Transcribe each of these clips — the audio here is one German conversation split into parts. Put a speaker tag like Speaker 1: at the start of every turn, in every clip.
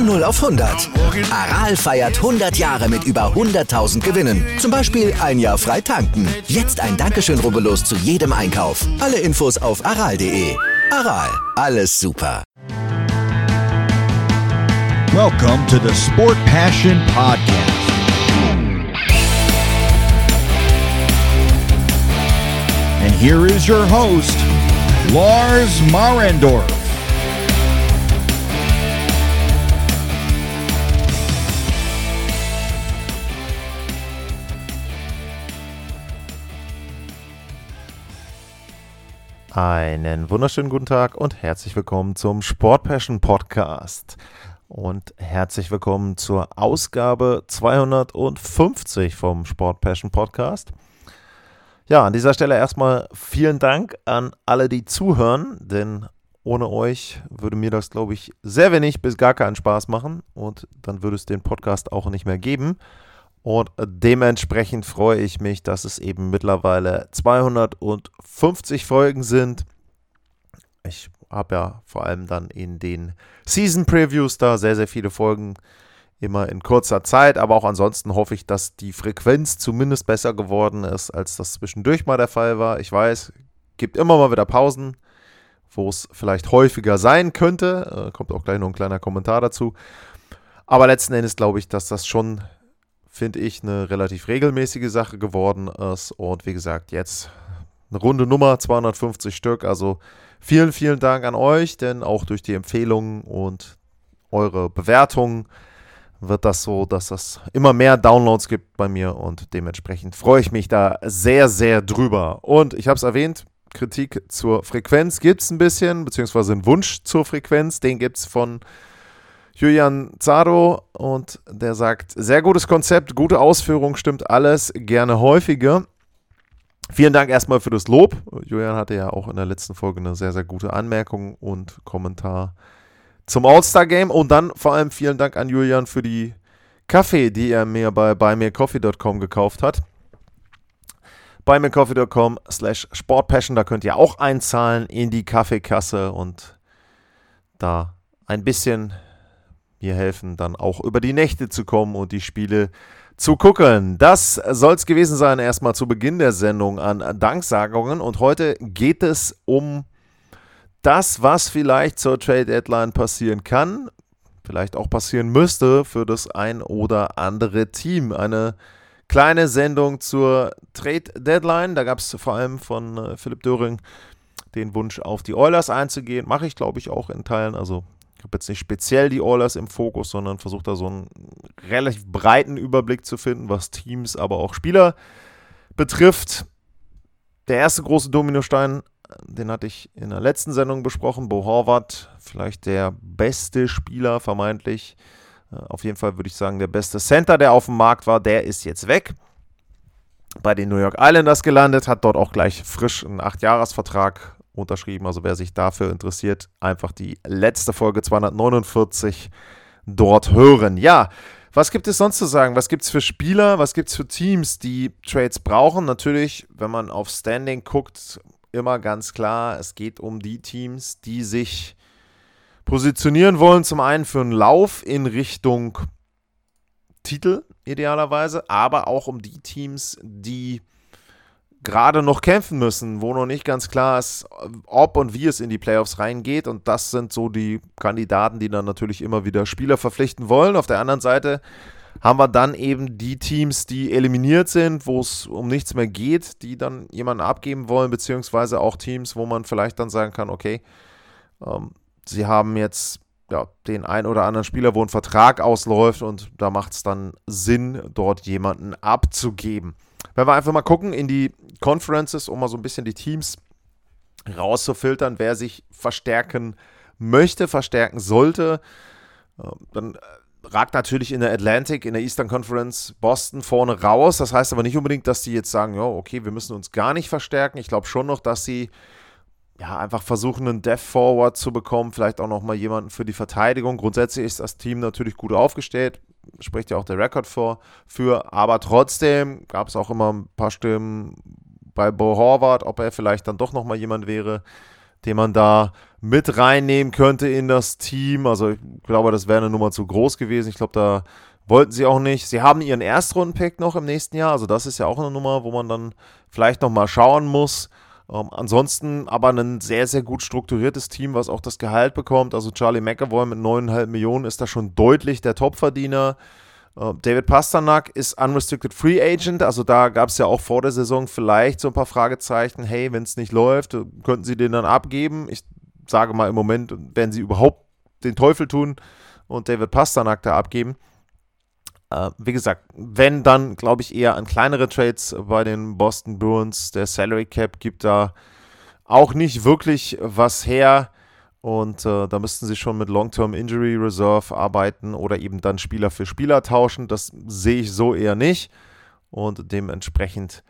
Speaker 1: Von 0 auf 100. Aral feiert 100 Jahre mit über 100.000 Gewinnen. Zum Beispiel ein Jahr frei tanken. Jetzt ein Dankeschön, rubbellos zu jedem Einkauf. Alle Infos auf aral.de. Aral, alles super.
Speaker 2: Welcome to the Sport Passion Podcast. And here is your host, Lars Marendorf.
Speaker 3: Einen wunderschönen guten Tag und herzlich willkommen zum Sport Passion Podcast. Und herzlich willkommen zur Ausgabe 250 vom Sport Passion Podcast. Ja, an dieser Stelle erstmal vielen Dank an alle, die zuhören, denn ohne euch würde mir das, glaube ich, sehr wenig bis gar keinen Spaß machen und dann würde es den Podcast auch nicht mehr geben. Und dementsprechend freue ich mich, dass es eben mittlerweile 250 Folgen sind. Ich habe ja vor allem dann in den Season Previews da sehr, sehr viele Folgen immer in kurzer Zeit. Aber auch ansonsten hoffe ich, dass die Frequenz zumindest besser geworden ist, als das zwischendurch mal der Fall war. Ich weiß, gibt immer mal wieder Pausen, wo es vielleicht häufiger sein könnte. Äh, kommt auch gleich noch ein kleiner Kommentar dazu. Aber letzten Endes glaube ich, dass das schon finde ich, eine relativ regelmäßige Sache geworden ist. Und wie gesagt, jetzt eine runde Nummer, 250 Stück. Also vielen, vielen Dank an euch, denn auch durch die Empfehlungen und eure Bewertungen wird das so, dass das immer mehr Downloads gibt bei mir und dementsprechend freue ich mich da sehr, sehr drüber. Und ich habe es erwähnt, Kritik zur Frequenz gibt es ein bisschen, beziehungsweise einen Wunsch zur Frequenz, den gibt es von Julian Zaro und der sagt, sehr gutes Konzept, gute Ausführung, stimmt alles, gerne häufiger. Vielen Dank erstmal für das Lob. Julian hatte ja auch in der letzten Folge eine sehr, sehr gute Anmerkung und Kommentar zum All-Star-Game. Und dann vor allem vielen Dank an Julian für die Kaffee, die er mir bei buymeacoffee.com gekauft hat. buymeacoffee.com slash sportpassion, da könnt ihr auch einzahlen in die Kaffeekasse und da ein bisschen mir helfen, dann auch über die Nächte zu kommen und die Spiele zu gucken. Das soll es gewesen sein, erstmal zu Beginn der Sendung an Danksagungen. Und heute geht es um das, was vielleicht zur Trade Deadline passieren kann, vielleicht auch passieren müsste für das ein oder andere Team. Eine kleine Sendung zur Trade Deadline. Da gab es vor allem von äh, Philipp Döring den Wunsch, auf die Oilers einzugehen. Mache ich, glaube ich, auch in Teilen. Also ich habe jetzt nicht speziell die Oilers im Fokus, sondern versuche da so einen relativ breiten Überblick zu finden, was Teams, aber auch Spieler betrifft. Der erste große Dominostein, den hatte ich in der letzten Sendung besprochen. Bo Horvath, vielleicht der beste Spieler vermeintlich. Äh, auf jeden Fall würde ich sagen, der beste Center, der auf dem Markt war, der ist jetzt weg. Bei den New York Islanders gelandet, hat dort auch gleich frisch einen 8-Jahres-Vertrag unterschrieben. Also wer sich dafür interessiert, einfach die letzte Folge 249 dort hören. Ja, was gibt es sonst zu sagen? Was gibt es für Spieler? Was gibt es für Teams, die Trades brauchen? Natürlich, wenn man auf Standing guckt, immer ganz klar, es geht um die Teams, die sich positionieren wollen. Zum einen für einen Lauf in Richtung Titel idealerweise, aber auch um die Teams, die gerade noch kämpfen müssen, wo noch nicht ganz klar ist, ob und wie es in die Playoffs reingeht. Und das sind so die Kandidaten, die dann natürlich immer wieder Spieler verpflichten wollen. Auf der anderen Seite haben wir dann eben die Teams, die eliminiert sind, wo es um nichts mehr geht, die dann jemanden abgeben wollen, beziehungsweise auch Teams, wo man vielleicht dann sagen kann, okay, ähm, sie haben jetzt ja, den ein oder anderen Spieler, wo ein Vertrag ausläuft und da macht es dann Sinn, dort jemanden abzugeben. Wenn wir einfach mal gucken in die Conferences, um mal so ein bisschen die Teams rauszufiltern, wer sich verstärken möchte, verstärken sollte, äh, dann ragt natürlich in der Atlantic, in der Eastern Conference Boston vorne raus. Das heißt aber nicht unbedingt, dass die jetzt sagen, ja, okay, wir müssen uns gar nicht verstärken. Ich glaube schon noch, dass sie ja, einfach versuchen, einen Death Forward zu bekommen, vielleicht auch nochmal jemanden für die Verteidigung. Grundsätzlich ist das Team natürlich gut aufgestellt spricht ja auch der Rekord vor, für, aber trotzdem gab es auch immer ein paar Stimmen bei Bo Horvath, ob er vielleicht dann doch nochmal jemand wäre, den man da mit reinnehmen könnte in das Team. Also ich glaube, das wäre eine Nummer zu groß gewesen. Ich glaube, da wollten sie auch nicht. Sie haben ihren Erstrundenpick noch im nächsten Jahr. Also das ist ja auch eine Nummer, wo man dann vielleicht noch mal schauen muss. Ähm, ansonsten aber ein sehr, sehr gut strukturiertes Team, was auch das Gehalt bekommt. Also Charlie McAvoy mit 9,5 Millionen ist da schon deutlich der Topverdiener. Äh, David Pasternak ist Unrestricted Free Agent, also da gab es ja auch vor der Saison vielleicht so ein paar Fragezeichen. Hey, wenn es nicht läuft, könnten sie den dann abgeben? Ich sage mal im Moment, werden sie überhaupt den Teufel tun und David Pasternak da abgeben. Äh, wie gesagt, wenn dann, glaube ich, eher an kleinere Trades bei den Boston Bruins. Der Salary Cap gibt da auch nicht wirklich was her. Und äh, da müssten sie schon mit Long-Term Injury Reserve arbeiten oder eben dann Spieler für Spieler tauschen. Das sehe ich so eher nicht. Und dementsprechend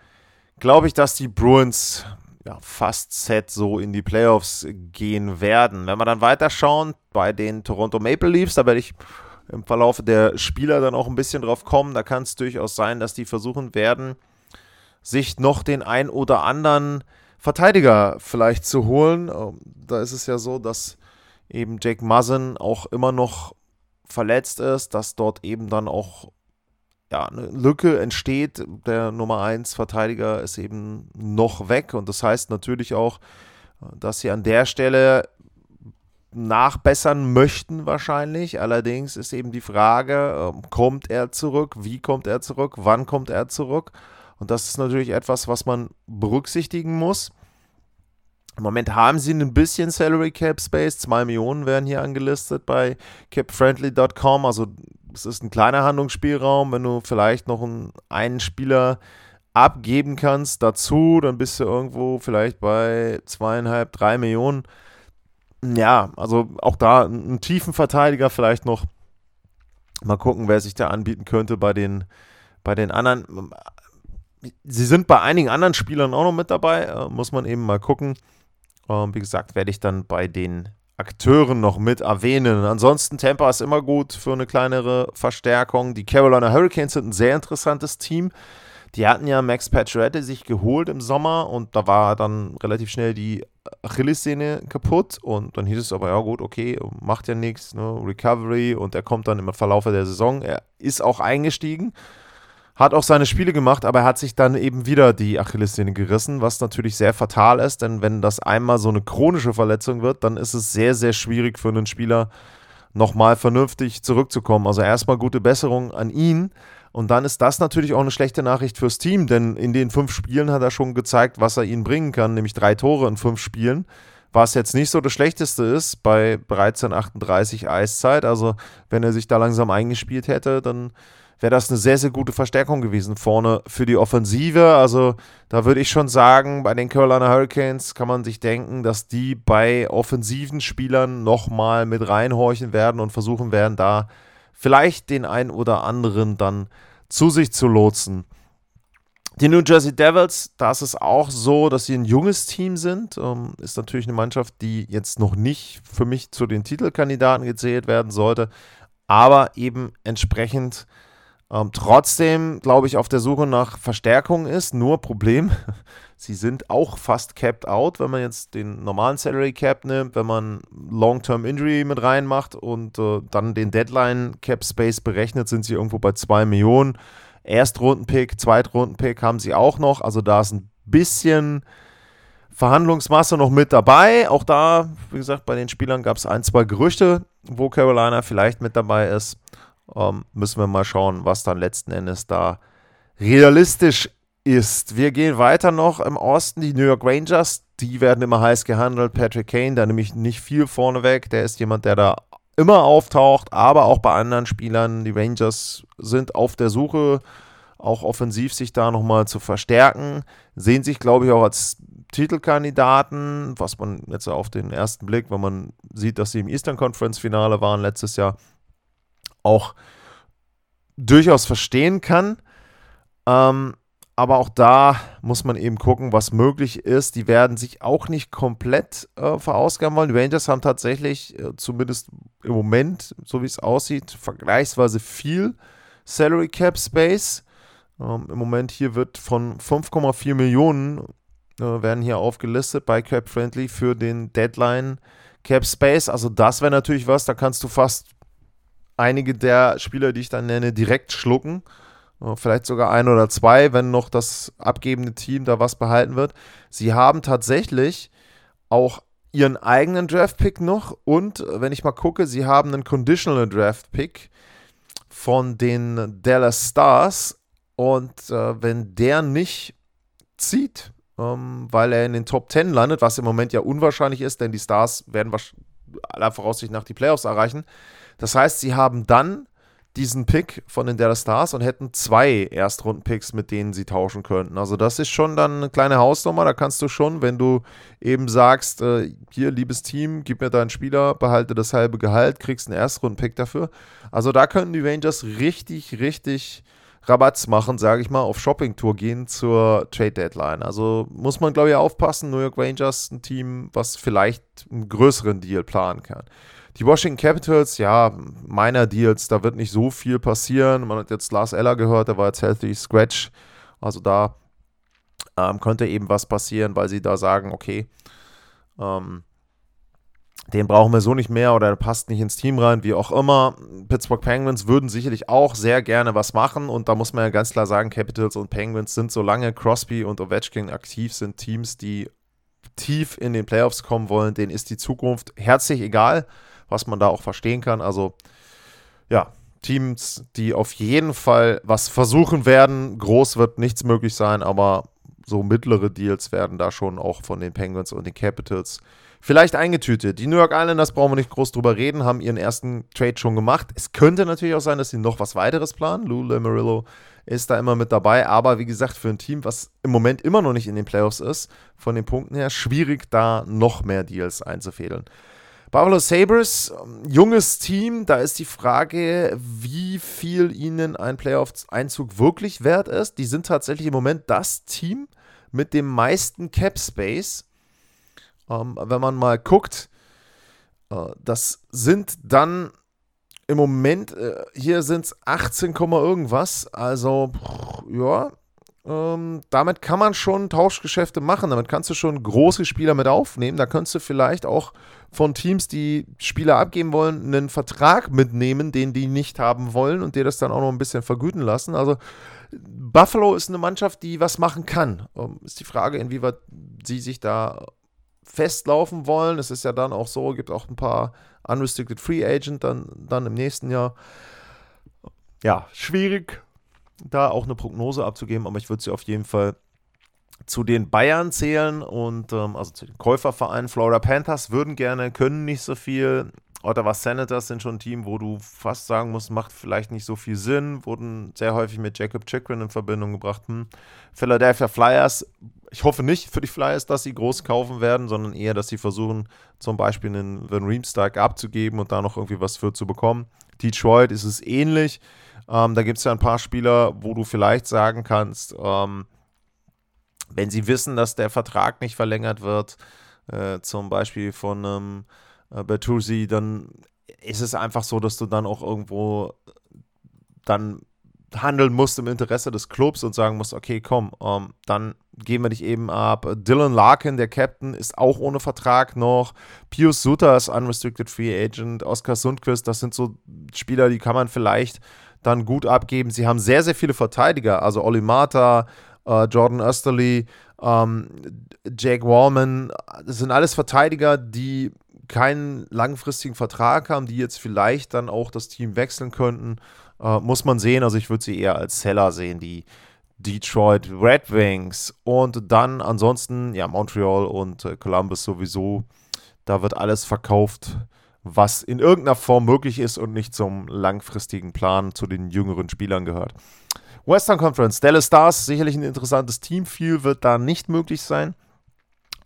Speaker 3: glaube ich, dass die Bruins ja, fast set so in die Playoffs gehen werden. Wenn wir dann weiterschauen bei den Toronto Maple Leafs, da werde ich im Verlauf der Spieler dann auch ein bisschen drauf kommen. Da kann es durchaus sein, dass die versuchen werden, sich noch den ein oder anderen Verteidiger vielleicht zu holen. Ähm, da ist es ja so, dass eben Jake Muzzin auch immer noch verletzt ist, dass dort eben dann auch ja, eine Lücke entsteht. Der Nummer 1 Verteidiger ist eben noch weg und das heißt natürlich auch, dass sie an der Stelle nachbessern möchten wahrscheinlich. Allerdings ist eben die Frage, ähm, kommt er zurück? Wie kommt er zurück? Wann kommt er zurück? Und das ist natürlich etwas, was man berücksichtigen muss. Im Moment haben sie ein bisschen Salary Cap Space. 2 Millionen werden hier angelistet bei capfriendly.com. Also es ist ein kleiner Handlungsspielraum. Wenn du vielleicht noch einen, einen Spieler abgeben kannst dazu, dann bist du irgendwo vielleicht bei zweieinhalb, drei Millionen ja, also auch da einen tiefen Verteidiger vielleicht noch. Mal gucken, wer sich da anbieten könnte bei den, bei den anderen. Sie sind bei einigen anderen Spielern auch noch mit dabei, äh, muss man eben mal gucken. Ähm, wie gesagt, werde ich dann bei den Akteuren noch mit erwähnen. Ansonsten Tampa ist immer gut für eine kleinere Verstärkung. Die Carolina Hurricanes sind ein sehr interessantes Team. Die hatten ja Max Pacioretty sich geholt im Sommer und da war dann relativ schnell die Achillessehne kaputt und dann hieß es aber, ja gut, okay, macht ja nichts, ne, Recovery und er kommt dann im Verlauf der Saison. Er ist auch eingestiegen, hat auch seine Spiele gemacht, aber er hat sich dann eben wieder die Achillessehne gerissen, was natürlich sehr fatal ist, denn wenn das einmal so eine chronische Verletzung wird, dann ist es sehr, sehr schwierig für einen Spieler nochmal vernünftig zurückzukommen. Also erstmal gute Besserung an ihn. Und dann ist das natürlich auch eine schlechte Nachricht fürs Team, denn in den fünf Spielen hat er schon gezeigt, was er ihnen bringen kann, nämlich drei Tore in fünf Spielen. Was jetzt nicht so das Schlechteste ist bei 13:38 Eiszeit. Also, wenn er sich da langsam eingespielt hätte, dann wäre das eine sehr, sehr gute Verstärkung gewesen vorne für die Offensive. Also, da würde ich schon sagen, bei den Carolina Hurricanes kann man sich denken, dass die bei offensiven Spielern nochmal mit reinhorchen werden und versuchen werden, da vielleicht den einen oder anderen dann zu sich zu lotsen. Die New Jersey Devils, da ist es auch so, dass sie ein junges Team sind. Ähm, ist natürlich eine Mannschaft, die jetzt noch nicht für mich zu den Titelkandidaten gezählt werden sollte, aber eben entsprechend ähm, trotzdem, glaube ich, auf der Suche nach Verstärkung ist. Nur Problem, sie sind auch fast capped out, wenn man jetzt den normalen Salary Cap nimmt, wenn man Long-Term Injury mit reinmacht und äh, dann den Deadline Cap Space berechnet, sind sie irgendwo bei 2 Millionen. Erstrundenpick, Zweitrundenpick haben sie auch noch. Also da ist ein bisschen Verhandlungsmasse noch mit dabei. Auch da, wie gesagt, bei den Spielern gab es ein, zwei Gerüchte, wo Carolina vielleicht mit dabei ist. Ähm, müssen wir mal schauen, was dann letzten Endes da realistisch ist. Wir gehen weiter noch im Osten. Die New York Rangers, die werden immer heiß gehandelt. Patrick Kane, da nämlich nicht viel vorneweg. Der ist jemand, der da immer auftaucht, aber auch bei anderen Spielern. Die Rangers sind auf der Suche, auch offensiv sich da nochmal zu verstärken. Sehen sich, glaube ich, auch als Titelkandidaten, was man jetzt auf den ersten Blick, wenn man sieht, dass sie im Eastern Conference Finale waren letztes Jahr, auch durchaus verstehen kann. Ähm, aber auch da muss man eben gucken, was möglich ist. Die werden sich auch nicht komplett äh, verausgaben wollen. Die Rangers haben tatsächlich, äh, zumindest im Moment, so wie es aussieht, vergleichsweise viel Salary Cap Space. Ähm, Im Moment hier wird von 5,4 Millionen äh, werden hier aufgelistet bei Cap Friendly für den Deadline Cap Space. Also das wäre natürlich was, da kannst du fast einige der Spieler, die ich dann nenne, direkt schlucken. Vielleicht sogar ein oder zwei, wenn noch das abgebende Team da was behalten wird. Sie haben tatsächlich auch ihren eigenen Draft-Pick noch und äh, wenn ich mal gucke, sie haben einen Conditional Draft-Pick von den Dallas Stars und äh, wenn der nicht zieht, ähm, weil er in den Top 10 landet, was im Moment ja unwahrscheinlich ist, denn die Stars werden aller Voraussicht nach die Playoffs erreichen. Das heißt, sie haben dann diesen Pick von den Dallas Stars und hätten zwei Erstrunden-Picks, mit denen sie tauschen könnten. Also das ist schon dann eine kleine Hausnummer. Da kannst du schon, wenn du eben sagst, äh, hier, liebes Team, gib mir deinen Spieler, behalte das halbe Gehalt, kriegst einen Erstrunden-Pick dafür. Also da könnten die Rangers richtig, richtig Rabatz machen, sage ich mal, auf Shopping-Tour gehen zur Trade-Deadline. Also muss man, glaube ich, aufpassen. New York Rangers, ein Team, was vielleicht einen größeren Deal planen kann. Die Washington Capitals, ja, meiner Deals, da wird nicht so viel passieren. Man hat jetzt Lars Eller gehört, der war jetzt Healthy Scratch. Also da ähm, könnte eben was passieren, weil sie da sagen, okay, ähm, den brauchen wir so nicht mehr oder der passt nicht ins Team rein, wie auch immer. Pittsburgh Penguins würden sicherlich auch sehr gerne was machen und da muss man ja ganz klar sagen, Capitals und Penguins sind, solange Crosby und Ovechkin aktiv sind, Teams, die tief in den Playoffs kommen wollen, denen ist die Zukunft herzlich egal was man da auch verstehen kann. Also ja, Teams, die auf jeden Fall was versuchen werden. Groß wird nichts möglich sein, aber so mittlere Deals werden da schon auch von den Penguins und den Capitals vielleicht eingetütet. Die New York Islanders brauchen wir nicht groß drüber reden, haben ihren ersten Trade schon gemacht. Es könnte natürlich auch sein, dass sie noch was weiteres planen. Lou Lamarillo ist da immer mit dabei, aber wie gesagt, für ein Team, was im Moment immer noch nicht in den Playoffs ist, von den Punkten her, schwierig da noch mehr Deals einzufädeln. Buffalo Sabres, junges Team, da ist die Frage, wie viel ihnen ein Playoffs-Einzug wirklich wert ist. Die sind tatsächlich im Moment das Team mit dem meisten Cap Space. Ähm, wenn man mal guckt, äh, das sind dann im Moment, äh, hier sind es 18, irgendwas. Also, ja, ähm, damit kann man schon Tauschgeschäfte machen. Damit kannst du schon große Spieler mit aufnehmen. Da könntest du vielleicht auch von Teams, die Spieler abgeben wollen, einen Vertrag mitnehmen, den die nicht haben wollen und dir das dann auch noch ein bisschen vergüten lassen. Also Buffalo ist eine Mannschaft, die was machen kann. Ähm, ist die Frage, inwieweit sie sich da festlaufen wollen. Es ist ja dann auch so, gibt auch ein paar Unrestricted Free Agent dann, dann im nächsten Jahr. Ja, schwierig da auch eine Prognose abzugeben, aber ich würde sie auf jeden Fall zu den Bayern zählen und ähm, also zu den Käufervereinen. Florida Panthers würden gerne, können nicht so viel. Ottawa Senators sind schon ein Team, wo du fast sagen musst, macht vielleicht nicht so viel Sinn. Wurden sehr häufig mit Jacob Chikrin in Verbindung gebracht. Hm. Philadelphia Flyers, ich hoffe nicht für die Flyers, dass sie groß kaufen werden, sondern eher, dass sie versuchen, zum Beispiel einen Van Riemsdyk abzugeben und da noch irgendwie was für zu bekommen. Detroit ist es ähnlich. Ähm, da gibt es ja ein paar Spieler, wo du vielleicht sagen kannst, ähm, wenn sie wissen, dass der Vertrag nicht verlängert wird, äh, zum Beispiel von einem äh, Bertuzzi, dann ist es einfach so, dass du dann auch irgendwo dann handeln musst im Interesse des Clubs und sagen musst, okay, komm, ähm, dann geben wir dich eben ab. Dylan Larkin, der Captain, ist auch ohne Vertrag noch. Pius Suter ist Unrestricted Free Agent. Oskar Sundquist, das sind so Spieler, die kann man vielleicht dann gut abgeben. Sie haben sehr, sehr viele Verteidiger, also Oli Mata, äh, Jordan Österly, ähm, Jake Wallman. Das sind alles Verteidiger, die keinen langfristigen Vertrag haben, die jetzt vielleicht dann auch das Team wechseln könnten. Äh, muss man sehen. Also ich würde sie eher als Seller sehen, die Detroit Red Wings. Und dann ansonsten, ja, Montreal und äh, Columbus sowieso. Da wird alles verkauft was in irgendeiner Form möglich ist und nicht zum langfristigen Plan zu den jüngeren Spielern gehört. Western Conference, Dallas Stars, sicherlich ein interessantes Team. Viel wird da nicht möglich sein.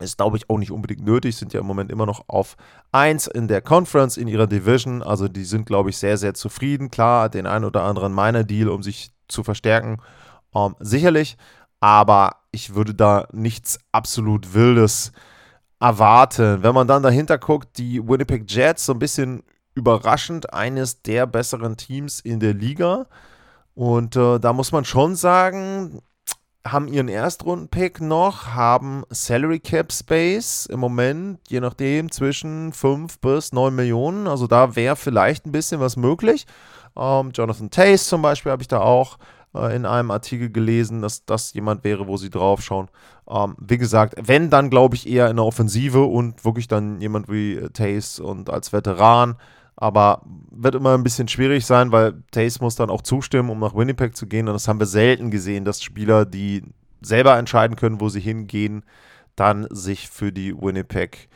Speaker 3: Ist, glaube ich, auch nicht unbedingt nötig, sind ja im Moment immer noch auf 1 in der Conference, in ihrer Division. Also die sind, glaube ich, sehr, sehr zufrieden. Klar, den einen oder anderen meiner Deal, um sich zu verstärken, ähm, sicherlich. Aber ich würde da nichts absolut Wildes äh, erwarten. Wenn man dann dahinter guckt, die Winnipeg Jets, so ein bisschen überraschend eines der besseren Teams in der Liga. Und äh, da muss man schon sagen, haben ihren Erstrunden-Pick noch, haben Salary Cap Space im Moment, je nachdem, zwischen 5 bis 9 Millionen. Also da wäre vielleicht ein bisschen was möglich. Ähm, Jonathan Tace zum Beispiel habe ich da auch äh, in einem Artikel gelesen, dass das jemand wäre, wo sie draufschauen. Ähm, wie gesagt, wenn, dann glaube ich eher in der Offensive und wirklich dann jemand wie äh, Tace und als Veteran. Aber wird immer ein bisschen schwierig sein, weil Tace muss dann auch zustimmen, um nach Winnipeg zu gehen. Und das haben wir selten gesehen, dass Spieler, die selber entscheiden können, wo sie hingehen, dann sich für die Winnipeg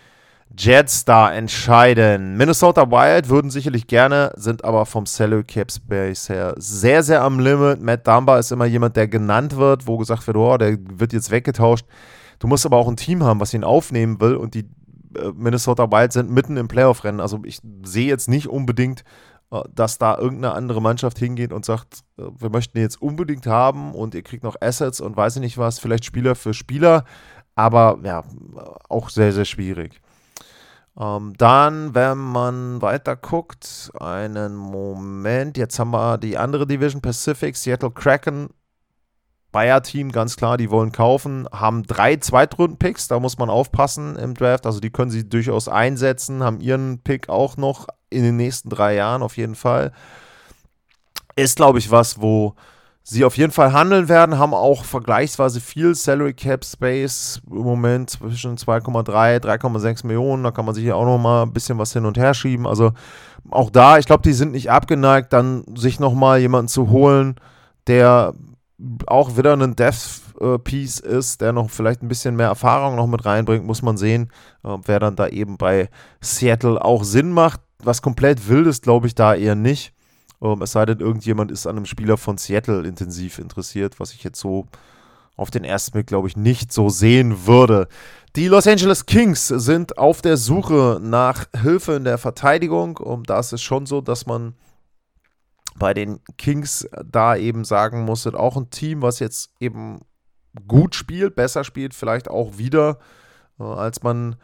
Speaker 3: Jets da entscheiden. Minnesota Wild würden sicherlich gerne, sind aber vom Salary Cap Space her sehr, sehr am Limit. Matt Dumba ist immer jemand, der genannt wird, wo gesagt wird, oh, der wird jetzt weggetauscht. Du musst aber auch ein Team haben, was ihn aufnehmen will und die äh, Minnesota Wild sind mitten im Playoff-Rennen. Also ich sehe jetzt nicht unbedingt, äh, dass da irgendeine andere Mannschaft hingeht und sagt, äh, wir möchten ihn jetzt unbedingt haben und ihr kriegt noch Assets und weiß ich nicht was, vielleicht Spieler für Spieler, aber ja, auch sehr, sehr schwierig. Ähm, dann, wenn man weiter guckt, einen Moment, jetzt haben wir die andere Division Pacific, Seattle Kraken, Bayer-Team, ganz klar, die wollen kaufen, haben drei Zweitrunden-Picks, da muss man aufpassen im Draft, also die können sie durchaus einsetzen, haben ihren Pick auch noch in den nächsten drei Jahren auf jeden Fall. Ist, glaube ich, was, wo sie auf jeden Fall handeln werden, haben auch vergleichsweise viel Salary Cap Space im Moment zwischen 2,3, 3,6 Millionen. Da kann man sich ja auch noch mal ein bisschen was hin und her schieben. Also auch da, ich glaube, die sind nicht abgeneigt, dann sich noch mal jemanden zu holen, der auch wieder ein Death Piece ist, der noch vielleicht ein bisschen mehr Erfahrung noch mit reinbringt, muss man sehen, äh, wer dann da eben bei Seattle auch Sinn macht. Was komplett wild ist, glaube ich, da eher nicht. Ähm, es sei denn, irgendjemand ist an einem Spieler von Seattle intensiv interessiert, was ich jetzt so auf den ersten Blick, glaube ich, nicht so sehen würde. Die Los Angeles Kings sind auf der Suche nach Hilfe in der Verteidigung. Und da ist es schon so, dass man bei den Kings da eben sagen muss, sind auch ein Team, was jetzt eben gut spielt, besser spielt, vielleicht auch wieder, äh, als man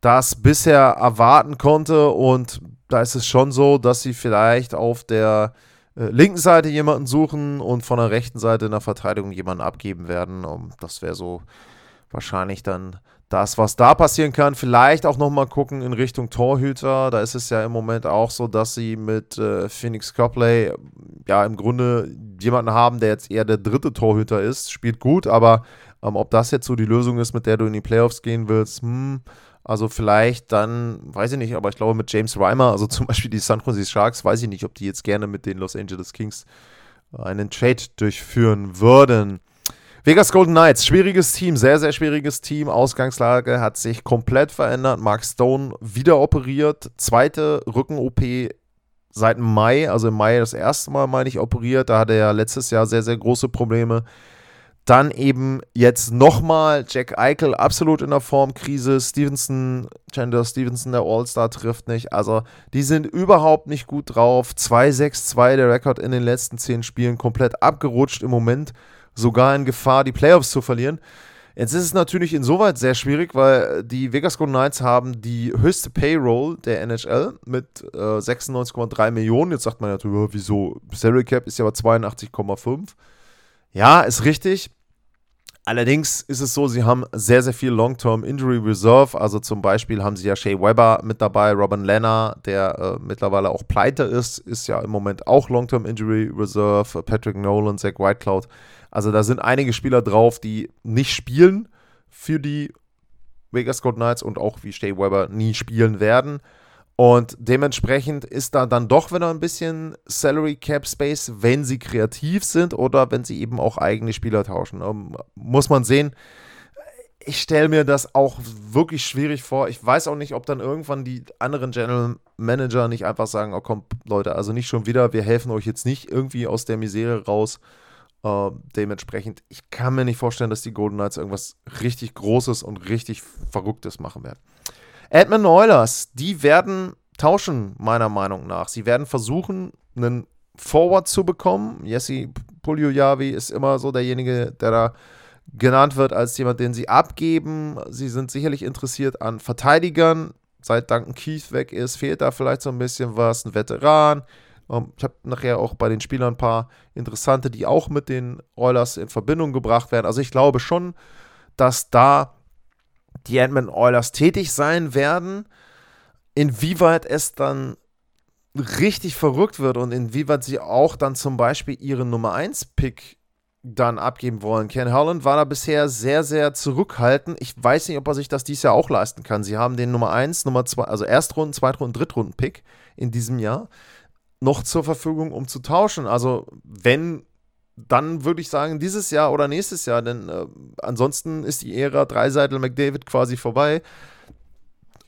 Speaker 3: das bisher erwarten konnte. Und da ist es schon so, dass sie vielleicht auf der äh, linken Seite jemanden suchen und von der rechten Seite in der Verteidigung jemanden abgeben werden. Um, das wäre so wahrscheinlich dann das, was da passieren kann. Vielleicht auch nochmal gucken in Richtung Torhüter. Da ist es ja im Moment auch so, dass sie mit äh, Phoenix Copley ja im Grunde jemanden haben, der jetzt eher der dritte Torhüter ist. Spielt gut, aber ähm, ob das jetzt so die Lösung ist, mit der du in die Playoffs gehen willst, hm, also vielleicht dann, weiß ich nicht, aber ich glaube mit James Reimer, also zum Beispiel die San Jose Sharks, weiß ich nicht, ob die jetzt gerne mit den Los Angeles Kings einen Trade durchführen würden. Vegas Golden Knights, schwieriges Team, sehr, sehr schwieriges Team. Ausgangslage hat sich komplett verändert. Mark Stone wieder operiert. Zweite Rücken-OP seit Mai, also im Mai das erste Mal, meine ich, operiert. Da hatte er letztes Jahr sehr, sehr große Probleme. Dann eben jetzt nochmal Jack Eichel absolut in der Formkrise. Stevenson, Chandler Stevenson, der All-Star, trifft nicht. Also die sind überhaupt nicht gut drauf. 2-6-2 der Rekord in den letzten zehn Spielen komplett abgerutscht. Im Moment sogar in Gefahr, die Playoffs zu verlieren. Jetzt ist es natürlich insoweit sehr schwierig, weil die Vegas Golden Knights haben die höchste Payroll der NHL mit äh, 96,3 Millionen. Jetzt sagt man natürlich, wieso? Salary Cap ist ja aber 82,5. Ja, ist richtig. Allerdings ist es so, sie haben sehr, sehr viel Long-Term Injury Reserve. Also zum Beispiel haben sie ja Shea Weber mit dabei, Robin Lenner, der äh, mittlerweile auch pleite ist, ist ja im Moment auch Long-Term Injury Reserve. Patrick Nolan, Zach Whitecloud. Also da sind einige Spieler drauf, die nicht spielen für die Vegas Golden Knights und auch wie Shea Weber nie spielen werden. Und dementsprechend ist da dann doch wieder ein bisschen Salary Cap Space, wenn sie kreativ sind oder wenn sie eben auch eigene Spieler tauschen. Um, ähm, muss man sehen. Ich stelle mir das auch wirklich schwierig vor. Ich weiß auch nicht, ob dann irgendwann die anderen General Manager nicht einfach sagen: Oh, komm, Leute, also nicht schon wieder, wir helfen euch jetzt nicht irgendwie aus der Misere raus. Uh, dementsprechend, ich kann mir nicht vorstellen, dass die Golden Knights irgendwas richtig Großes und richtig Verrücktes machen werden. Edmund Oilers, die werden tauschen, meiner Meinung nach. Sie werden versuchen, einen Forward zu bekommen. Jesse Puljujavi ist immer so derjenige, der da genannt wird als jemand, den sie abgeben. Sie sind sicherlich interessiert an Verteidigern. Seit Duncan Keith weg ist, fehlt da vielleicht so ein bisschen was. Ein Veteran. Ähm, ich habe nachher auch bei den Spielern ein paar interessante, die auch mit den Oilers in Verbindung gebracht werden. Also ich glaube schon, dass da die Edmonton Oilers tätig sein werden. Inwieweit es dann richtig verrückt wird und inwieweit sie auch dann zum Beispiel ihren Nummer 1 Pick dann abgeben wollen. Ken Holland war da bisher sehr, sehr zurückhaltend. Ich weiß nicht, ob er sich das dieses Jahr auch leisten kann. Sie haben den Nummer 1, Nummer 2, also Erstrunden, Zweitrunden, Drittrunden-Pick in diesem Jahr noch zur Verfügung, um zu tauschen. Also, wenn, dann würde ich sagen, dieses Jahr oder nächstes Jahr, denn äh, ansonsten ist die Ära Dreiseitel McDavid quasi vorbei.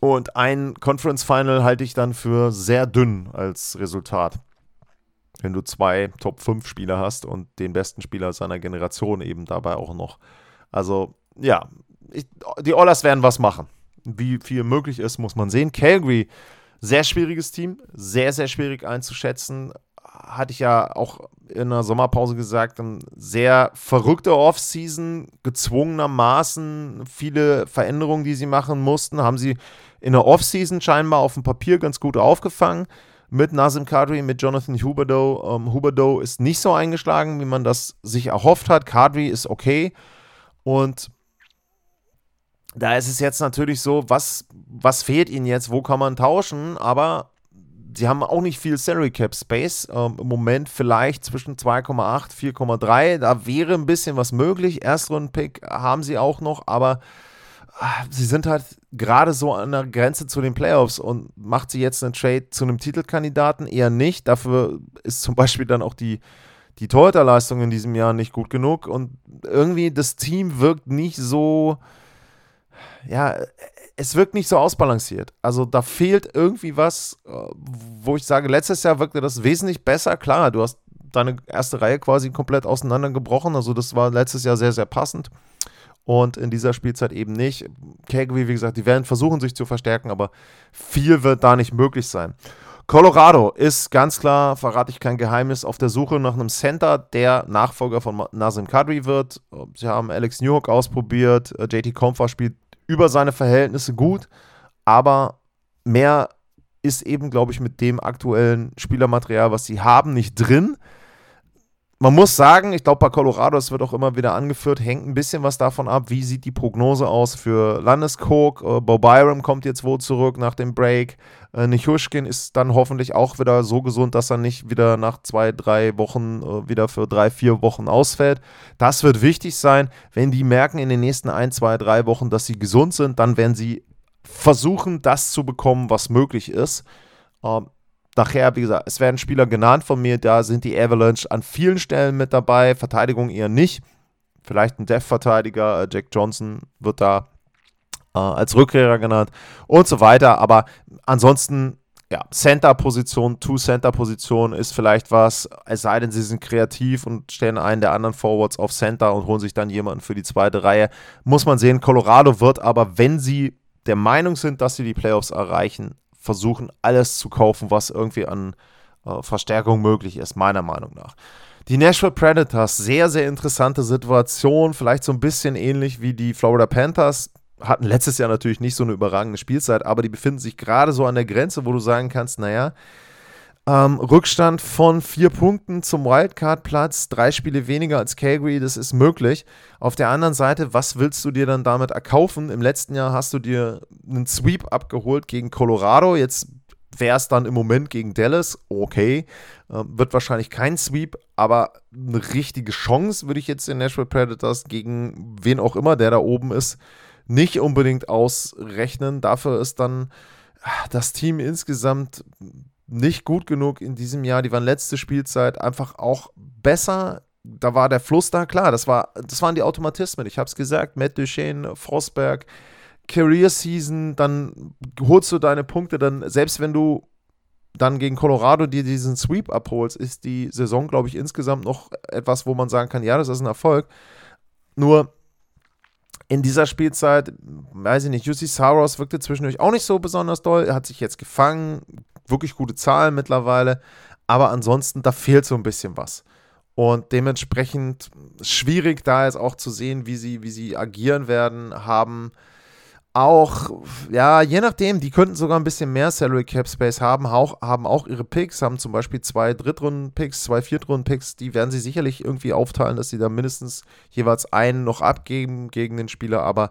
Speaker 3: Und ein Conference Final halte ich dann für sehr dünn als Resultat wenn du zwei Top 5 Spieler hast und den besten Spieler seiner Generation eben dabei auch noch. Also, ja, ich, die Oilers werden was machen. Wie viel möglich ist, muss man sehen. Calgary, sehr schwieriges Team, sehr, sehr schwierig einzuschätzen. Hatte ich ja auch in der Sommerpause gesagt, eine sehr verrückte Offseason, gezwungenermaßen viele Veränderungen, die sie machen mussten, haben sie in der Offseason scheinbar auf dem Papier ganz gut aufgefangen mit Nazim Kadri, mit Jonathan Huberdeau. Ähm, Huberdeau ist nicht so eingeschlagen, wie man das sich erhofft hat. Kadri ist okay. Und da ist es jetzt natürlich so, was, was fehlt ihnen jetzt? Wo kann man tauschen? Aber sie haben auch nicht viel Salary Cap Space. Ähm, Im Moment vielleicht zwischen 2,8, 4,3. Da wäre ein bisschen was möglich. Erstrunden-Pick haben sie auch noch, aber sie sind halt gerade so an der Grenze zu den Playoffs und macht sie jetzt einen Trade zu einem Titelkandidaten eher nicht. Dafür ist zum Beispiel dann auch die, die Torhüterleistung in diesem Jahr nicht gut genug und irgendwie das Team wirkt nicht so, ja, es wirkt nicht so ausbalanciert. Also da fehlt irgendwie was, äh, wo ich sage, letztes Jahr wirkte das wesentlich besser. Klar, du hast deine erste Reihe quasi komplett auseinandergebrochen, also das war letztes Jahr sehr, sehr passend und in dieser Spielzeit eben nicht. Calgary, wie gesagt, die werden versuchen, sich zu verstärken, aber viel wird da nicht möglich sein. Colorado ist ganz klar, verrate ich kein Geheimnis, auf der Suche nach einem Center, der Nachfolger von Nazim Kadri wird. Sie haben Alex Newhook ausprobiert, JT Comfer spielt über seine Verhältnisse gut, aber mehr ist eben, glaube ich, mit dem aktuellen Spielermaterial, was sie haben, nicht drin man muss sagen, ich glaube, bei Colorado, es wird auch immer wieder angeführt, hängt ein bisschen was davon ab, wie sieht die Prognose aus für Landeskog. Äh, Bo Byram kommt jetzt wohl zurück nach dem Break. Äh, Nichushkin ist dann hoffentlich auch wieder so gesund, dass er nicht wieder nach zwei, drei Wochen äh, wieder für drei, vier Wochen ausfällt. Das wird wichtig sein. Wenn die merken in den nächsten ein, zwei, drei Wochen, dass sie gesund sind, dann werden sie versuchen, das zu bekommen, was möglich ist. Ähm, nachher, wie gesagt, es werden Spieler genannt von mir, da sind die Avalanche an vielen Stellen mit dabei, Verteidigung eher nicht. Vielleicht ein Dev-Verteidiger, äh, Jack Johnson wird da äh, als Rückkehrer genannt und so weiter. Aber ansonsten, ja, Center-Position, Two-Center-Position ist vielleicht was, es sei denn, sie sind kreativ und stellen einen der anderen Forwards auf Center und holen sich dann jemanden für die zweite Reihe. Muss man sehen, Colorado wird aber, wenn sie der Meinung sind, dass sie die Playoffs erreichen, versuchen, alles zu kaufen, was irgendwie an äh, Verstärkung möglich ist, meiner Meinung nach. Die Nashville Predators, sehr, sehr interessante Situation, vielleicht so ein bisschen ähnlich wie die Florida Panthers. Hatten letztes Jahr natürlich nicht so eine überragende Spielzeit, aber die befinden sich gerade so an der Grenze, wo du sagen kannst, naja, ähm, Rückstand von vier Punkten zum Wildcard-Platz, drei Spiele weniger als Calgary, das ist möglich. Auf der anderen Seite, was willst du dir dann damit erkaufen? Im letzten Jahr hast du dir einen Sweep abgeholt gegen Colorado, jetzt wäre es dann im Moment gegen Dallas, okay, äh, wird wahrscheinlich kein Sweep, aber eine richtige Chance würde ich jetzt den Nashville Predators gegen wen auch immer, der da oben ist, nicht unbedingt ausrechnen. Dafür ist dann das Team insgesamt nicht gut genug in diesem Jahr. Die waren letzte Spielzeit einfach auch besser. Da war der Fluss da, klar, das, war, das waren die Automatismen. Ich habe es gesagt, Matt Duchesne, Frostberg, Career Season, dann holst du deine Punkte, dann selbst wenn du dann gegen Colorado dir diesen Sweep abholst, ist die Saison, glaube ich, insgesamt noch etwas, wo man sagen kann, ja, das ist ein Erfolg. Nur in dieser Spielzeit, weiß ich nicht, Jussi Saros wirkte zwischendurch auch nicht so besonders doll. Er hat sich jetzt gefangen, wirklich gute Zahlen mittlerweile. Aber ansonsten, da fehlt so ein bisschen was. Und dementsprechend schwierig da jetzt auch zu sehen, wie sie, wie sie agieren werden, haben auch, ja, je nachdem, die könnten sogar ein bisschen mehr Salary Cap Space haben, auch, haben auch ihre Picks, haben zum Beispiel zwei Drittrunden-Picks, zwei Viertrunden-Picks, die werden sie sicherlich irgendwie aufteilen, dass sie da mindestens jeweils einen noch abgeben gegen den Spieler, aber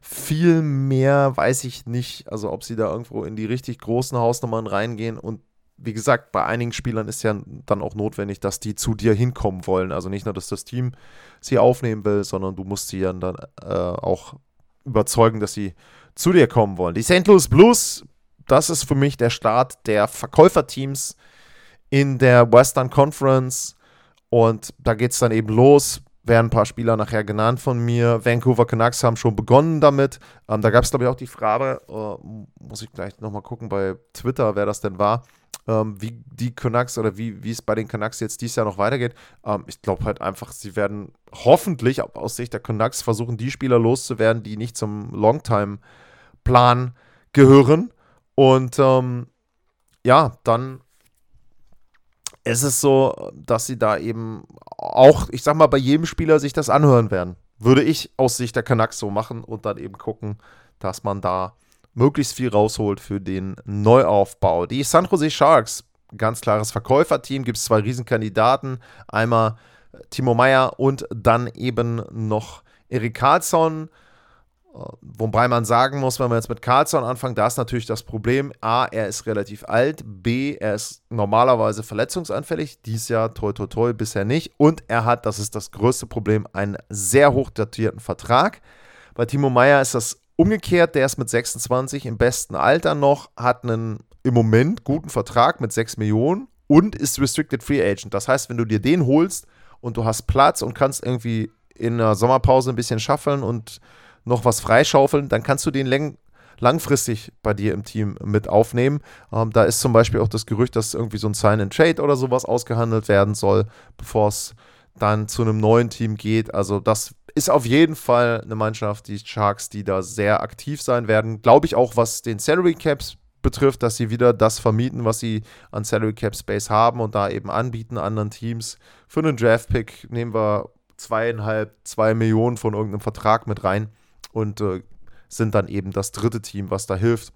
Speaker 3: viel mehr weiß ich nicht, also ob sie da irgendwo in die richtig großen Hausnummern reingehen und wie gesagt, bei einigen Spielern ist ja dann auch notwendig, dass die zu dir hinkommen wollen. Also nicht nur, dass das Team sie aufnehmen will, sondern du musst sie dann äh, auch überzeugen, dass sie zu dir kommen wollen. Die St. Louis Blues, das ist für mich der Start der Verkäuferteams in der Western Conference. Und da geht es dann eben los. Werden ein paar Spieler nachher genannt von mir. Vancouver Canucks haben schon begonnen damit. Ähm, da gab es, glaube ich, auch die Frage, äh, muss ich gleich nochmal gucken bei Twitter, wer das denn war ähm, wie die Canucks oder wie, es bei den Canucks jetzt dieses Jahr noch weitergeht. Ähm, ich glaube halt einfach, sie werden hoffentlich aus Sicht der Canucks versuchen, die Spieler loszuwerden, die nicht zum Longtime-Plan gehören. Und ähm, ja, dann ist es so, dass sie da eben auch, ich sag mal, bei jedem Spieler sich das anhören werden. Würde ich aus Sicht der Canucks so machen und dann eben gucken, dass man da möglichst viel rausholt für den Neuaufbau. Die San Jose Sharks, ganz klares Verkäuferteam, gibt es zwei Riesenkandidaten. Einmal Timo Meyer und dann eben noch Erik Karlsson. Wobei man sagen muss, wenn wir jetzt mit Karlsson anfangen, da ist natürlich das Problem, A, er ist relativ alt, B, er ist normalerweise verletzungsanfällig, dies Jahr toi toi toi bisher nicht und er hat, das ist das größte Problem, einen sehr hoch datierten Vertrag. Bei Timo Meyer ist das Umgekehrt, der ist mit 26 im besten Alter noch, hat einen im Moment guten Vertrag mit 6 Millionen und ist Restricted Free Agent. Das heißt, wenn du dir den holst und du hast Platz und kannst irgendwie in der Sommerpause ein bisschen schaffeln und noch was freischaufeln, dann kannst du den lang langfristig bei dir im Team mit aufnehmen. Ähm, da ist zum Beispiel auch das Gerücht, dass irgendwie so ein Sign-and-Trade oder sowas ausgehandelt werden soll, bevor es dann zu einem neuen Team geht. Also das ist auf jeden Fall eine Mannschaft, die Sharks, die da sehr aktiv sein werden. Glaube ich auch, was den Salary Caps betrifft, dass sie wieder das vermieten, was sie an Salary Cap Space haben und da eben anbieten anderen Teams. Für einen Draft Pick nehmen wir zweieinhalb, zwei Millionen von irgendeinem Vertrag mit rein und äh, sind dann eben das dritte Team, was da hilft,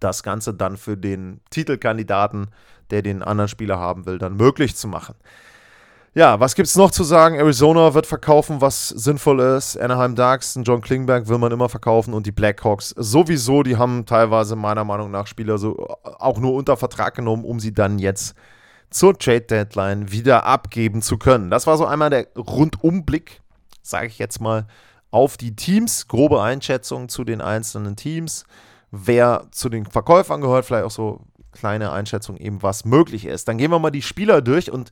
Speaker 3: das Ganze dann für den Titelkandidaten, der den anderen Spieler haben will, dann möglich zu machen. Ja, was gibt es noch zu sagen? Arizona wird verkaufen, was sinnvoll ist. Anaheim Ducks, John Klingberg will man immer verkaufen und die Blackhawks sowieso. Die haben teilweise meiner Meinung nach Spieler so auch nur unter Vertrag genommen, um sie dann jetzt zur Trade Deadline wieder abgeben zu können. Das war so einmal der Rundumblick, sage ich jetzt mal, auf die Teams. Grobe Einschätzung zu den einzelnen Teams. Wer zu den Verkäufern gehört, vielleicht auch so kleine Einschätzung eben, was möglich ist. Dann gehen wir mal die Spieler durch und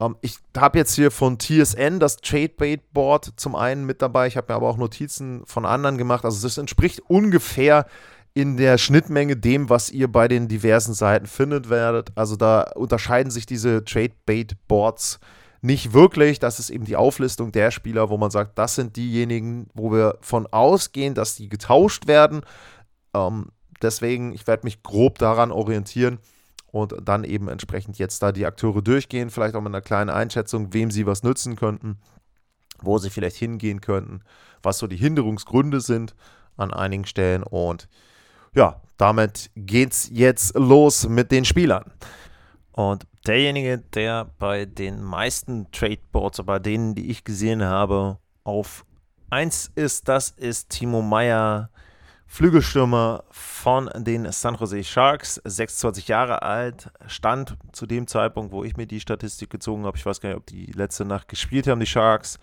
Speaker 3: ähm, ich habe jetzt hier von TSN das Tradebait Board zum einen mit dabei. Ich habe mir aber auch Notizen von anderen gemacht. Also das entspricht ungefähr in der Schnittmenge dem, was ihr bei den diversen Seiten findet werdet. Also da unterscheiden sich diese Tradebait Boards nicht wirklich. Das ist eben die Auflistung der Spieler, wo man sagt, das sind diejenigen, wo wir von ausgehen, dass die getauscht werden. Ähm, deswegen, ich werde mich grob daran orientieren und dann eben entsprechend jetzt da die Akteure durchgehen, vielleicht auch mit einer kleinen Einschätzung, wem sie was nützen könnten, wo sie vielleicht hingehen könnten, was so die Hinderungsgründe sind an einigen Stellen und ja, damit geht's jetzt los mit den Spielern. Und derjenige, der bei den meisten Tradeboards, bei denen, die ich gesehen habe, auf 1 ist, das ist Timo Meyer, Flügelstürmer von den San Jose Sharks, 26 Jahre alt, stand zu dem Zeitpunkt, wo ich mir die Statistik gezogen habe, ich weiß gar nicht, ob die letzte Nacht gespielt haben, die Sharks,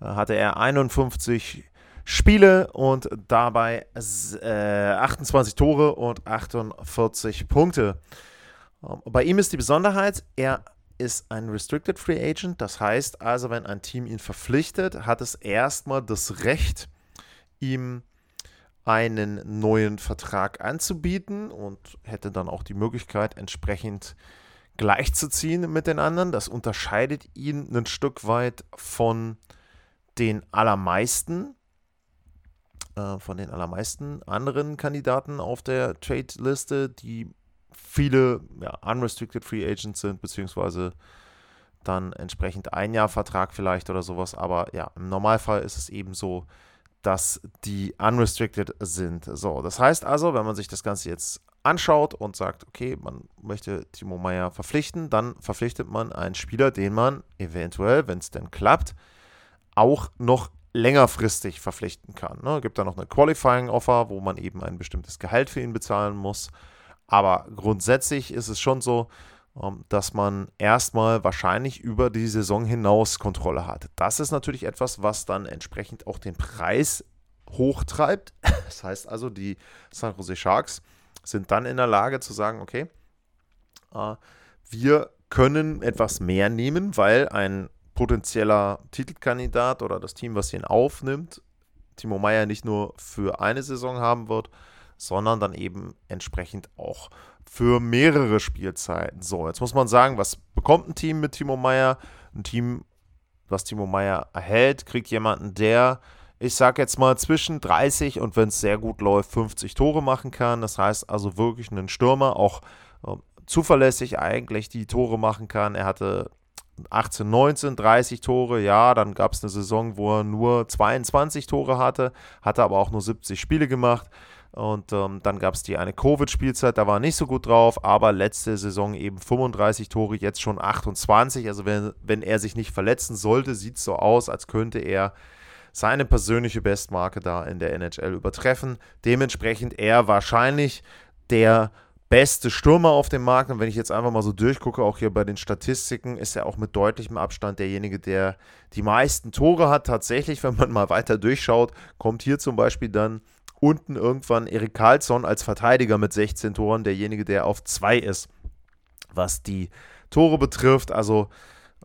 Speaker 3: äh, hatte er 51 Spiele und dabei 28 äh, Tore und 48 Punkte. Ähm, bei ihm ist die Besonderheit, er ist ein Restricted Free Agent, das heißt also, wenn ein Team ihn verpflichtet, hat es erstmal das Recht, ihm einen neuen Vertrag anzubieten und hätte dann auch die Möglichkeit, entsprechend gleichzuziehen mit den anderen. Das unterscheidet ihn ein Stück weit von den allermeisten, äh, von den allermeisten anderen Kandidaten auf der Trade-Liste, die viele ja, unrestricted Free Agents sind, beziehungsweise dann entsprechend ein Jahr Vertrag vielleicht oder sowas. Aber ja, im Normalfall ist es eben so, dass die unrestricted sind. So, das heißt also, wenn man sich das Ganze jetzt anschaut und sagt, okay, man möchte Timo Meyer verpflichten, dann verpflichtet man einen Spieler, den man eventuell, wenn es denn klappt, auch noch längerfristig verpflichten kann. Ne? Gibt da noch eine Qualifying Offer, wo man eben ein bestimmtes Gehalt für ihn bezahlen muss. Aber grundsätzlich ist es schon so, ähm, dass man erstmal wahrscheinlich über die Saison hinaus Kontrolle hat. Das ist natürlich etwas, was dann entsprechend auch den Preis hochtreibt. Das heißt also, die San Jose Sharks sind dann in der Lage zu sagen, okay, äh, wir können etwas mehr nehmen, weil ein potenzieller Titelkandidat oder das Team, was ihn aufnimmt, Timo Meyer nicht nur für eine Saison haben wird, sondern dann eben entsprechend auch für mehrere Spielzeiten. So, jetzt muss man sagen, was bekommt ein Team mit Timo Meyer? Ein Team, was Timo Meyer erhält, kriegt jemanden, der, ich sag jetzt mal, zwischen 30 und wenn es sehr gut läuft, 50 Tore machen kann. Das heißt also wirklich einen Stürmer, auch äh, zuverlässig eigentlich die Tore machen kann. Er hatte 18, 19, 30 Tore, ja, dann gab es eine Saison, wo er nur 22 Tore hatte, hatte aber auch nur 70 Spiele gemacht. Und ähm, dann gab es die eine Covid-Spielzeit, da war er nicht so gut drauf, aber letzte Saison eben 35 Tore, jetzt schon 28. Also wenn, wenn er sich nicht verletzen sollte, sieht es so aus, als könnte er seine persönliche Bestmarke da in der NHL übertreffen. Dementsprechend er wahrscheinlich der beste Stürmer auf dem Markt. Und wenn ich jetzt einfach mal so durchgucke, auch hier bei den Statistiken, ist er auch mit deutlichem Abstand derjenige, der die meisten Tore hat. Tatsächlich, wenn man mal weiter durchschaut, kommt hier zum Beispiel dann unten irgendwann Erik Karlsson als Verteidiger mit 16 Toren, derjenige, der auf 2 ist, was die Tore betrifft. Also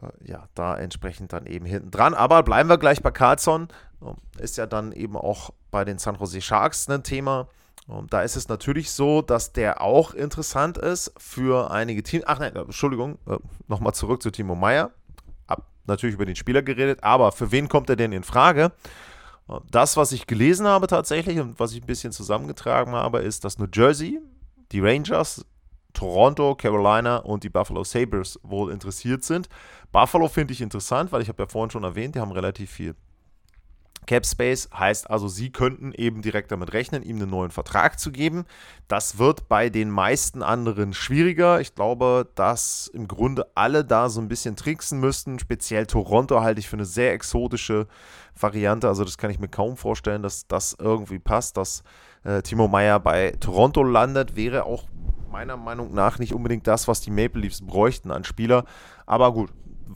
Speaker 3: äh, ja, da entsprechend dann eben hinten dran. Aber bleiben wir gleich bei Karlsson. Ist ja dann eben auch bei den San Jose Sharks ein Thema. Und da ist es natürlich so, dass der auch interessant ist für einige Teams. Ach nein, Entschuldigung, äh, nochmal zurück zu Timo Meyer. Hab natürlich über den Spieler geredet, aber für wen kommt er denn in Frage? Das, was ich gelesen habe tatsächlich und was ich ein bisschen zusammengetragen habe, ist, dass New Jersey, die Rangers, Toronto, Carolina und die Buffalo Sabres wohl interessiert sind. Buffalo finde ich interessant, weil ich habe ja vorhin schon erwähnt, die haben relativ viel Cap Space heißt also, sie könnten eben direkt damit rechnen, ihm einen neuen Vertrag zu geben. Das wird bei den meisten anderen schwieriger. Ich glaube, dass im Grunde alle da so ein bisschen tricksen müssten. Speziell Toronto halte ich für eine sehr exotische Variante. Also das kann ich mir kaum vorstellen, dass das irgendwie passt, dass äh, Timo Meyer bei Toronto landet. Wäre auch meiner Meinung nach nicht unbedingt das, was die Maple Leafs bräuchten an Spieler. Aber gut,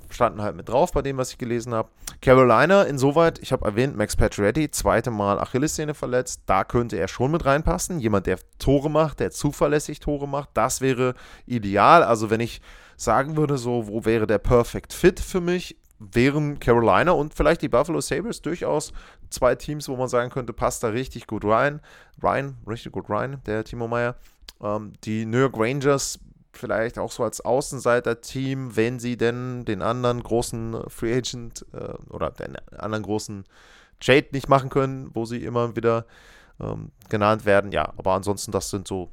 Speaker 3: standen halt mit drauf bei dem, was ich gelesen habe. Carolina, insoweit, ich habe erwähnt, Max Pacioretty, zweite Mal Achillessehne verletzt, da könnte er schon mit reinpassen. Jemand, der Tore macht, der zuverlässig Tore macht, das wäre ideal. Also wenn ich sagen würde, so, wo wäre der Perfect Fit für mich, wären Carolina und vielleicht die Buffalo Sabres durchaus zwei Teams, wo man sagen könnte, passt da richtig gut rein. Ryan, richtig gut rein, der Timo Meyer. Ähm, die New York Rangers vielleicht auch so als Außenseiter-Team, wenn sie denn den anderen großen Free Agent äh, oder den anderen großen Trade nicht machen können, wo sie immer wieder ähm, genannt werden. Ja, aber ansonsten, das sind so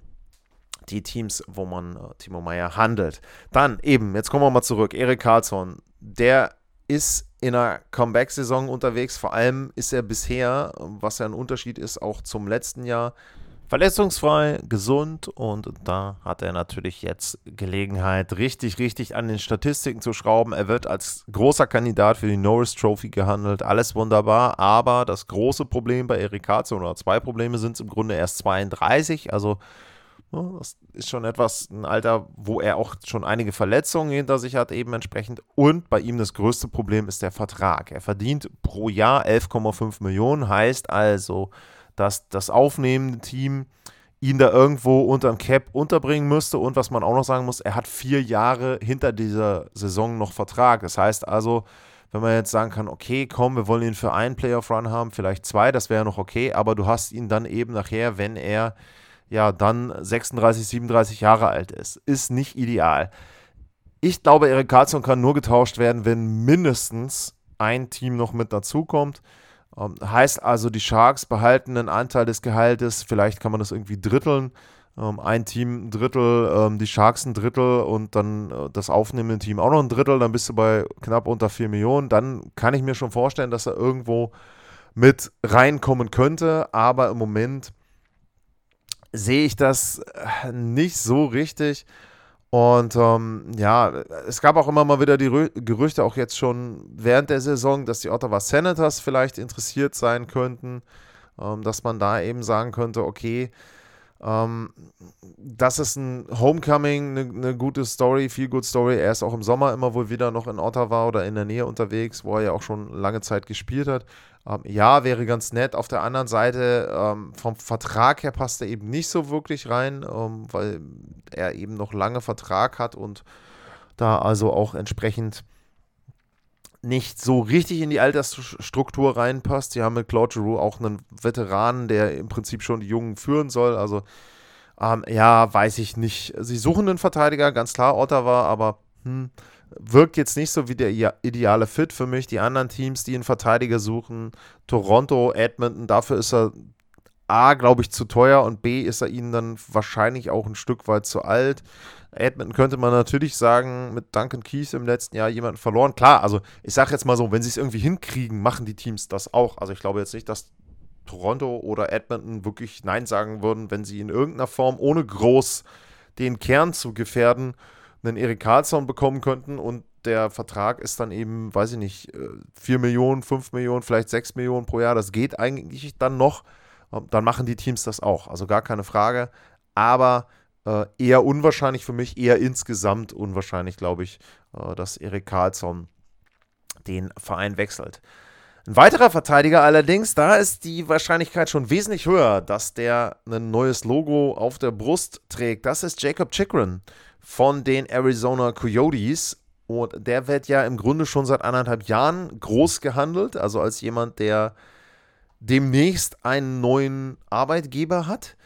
Speaker 3: die Teams, wo man äh, Timo Meyer handelt. Dann eben, jetzt kommen wir mal zurück. Erik Karlsson, der ist in einer Comeback-Saison unterwegs. Vor allem ist er bisher, was ja ein Unterschied ist, auch zum letzten Jahr, verletzungsfrei, gesund und da hat er natürlich jetzt Gelegenheit, richtig, richtig an den Statistiken zu schrauben. Er wird als großer Kandidat für die Norris Trophy gehandelt, alles wunderbar, aber das große Problem bei Erik Karlsson oder zwei Probleme sind im Grunde erst 32, also das ist schon etwas ein Alter, wo er auch schon einige Verletzungen hinter sich hat, eben entsprechend. Und bei ihm das größte Problem ist der Vertrag. Er verdient pro Jahr 11,5 Millionen, heißt also, dass das aufnehmende Team ihn da irgendwo unterm Cap unterbringen müsste. Und was man auch noch sagen muss, er hat vier Jahre hinter dieser Saison noch Vertrag. Das heißt also, wenn man jetzt sagen kann, okay, komm, wir wollen ihn für einen Playoff-Run haben, vielleicht zwei, das wäre noch okay, aber du hast ihn dann eben nachher, wenn er ja dann 36, 37 Jahre alt ist. Ist nicht ideal. Ich glaube, Erik Karlsson kann nur getauscht werden, wenn mindestens ein Team noch mit dazukommt. Ähm, heißt also, die Sharks behalten einen Anteil des Gehaltes, vielleicht kann man das irgendwie dritteln. Ähm, ein Team ein Drittel, ähm, die Sharks ein Drittel und dann äh, das aufnehmende Team auch noch ein Drittel, dann bist du bei knapp unter 4 Millionen. Dann kann ich mir schon vorstellen, dass er irgendwo mit reinkommen könnte, aber im Moment sehe ich das äh, nicht so richtig. Und ähm, ja, es gab auch immer mal wieder die Rö Gerüchte, auch jetzt schon während der Saison, dass die Ottawa Senators vielleicht interessiert sein könnten, ähm, dass man da eben sagen könnte, okay, ähm, das ist ein Homecoming, eine ne gute Story, viel good Story. Er ist auch im Sommer immer wohl wieder noch in Ottawa oder in der Nähe unterwegs, wo er ja auch schon lange Zeit gespielt hat. Ähm, ja, wäre ganz nett. Auf der anderen Seite, ähm, vom Vertrag her passt er eben nicht so wirklich rein, ähm, weil er eben noch lange Vertrag hat und da also auch entsprechend nicht so richtig in die Altersstruktur reinpasst. Sie haben mit Claude Giroux auch einen Veteranen, der im Prinzip schon die Jungen führen soll. Also, ähm, ja, weiß ich nicht. Sie suchen einen Verteidiger, ganz klar, Ottawa, aber hm, wirkt jetzt nicht so wie der ideale Fit für mich. Die anderen Teams, die einen Verteidiger suchen, Toronto, Edmonton, dafür ist er A, glaube ich, zu teuer und B, ist er ihnen dann wahrscheinlich auch ein Stück weit zu alt. Edmonton könnte man natürlich sagen, mit Duncan Keith im letzten Jahr jemanden verloren. Klar, also ich sage jetzt mal so, wenn sie es irgendwie hinkriegen, machen die Teams das auch. Also ich glaube jetzt nicht, dass Toronto oder Edmonton wirklich Nein sagen würden, wenn sie in irgendeiner Form, ohne groß den Kern zu gefährden, einen Erik Karlsson bekommen könnten und der Vertrag ist dann eben, weiß ich nicht, 4 äh, Millionen, 5 Millionen, vielleicht 6 Millionen pro Jahr. Das geht eigentlich dann noch. Ähm, dann machen die Teams das auch. Also gar keine Frage. Aber äh, eher unwahrscheinlich für mich, eher insgesamt unwahrscheinlich, glaube ich, äh, dass Erik Karlsson den Verein wechselt. Ein weiterer Verteidiger allerdings, da ist die Wahrscheinlichkeit schon wesentlich höher, dass der ein neues Logo auf der Brust trägt. Das ist Jacob Chikrin von den Arizona Coyotes. Und der wird ja im Grunde schon seit anderthalb Jahren groß gehandelt, also als jemand, der demnächst einen neuen Arbeitgeber hat.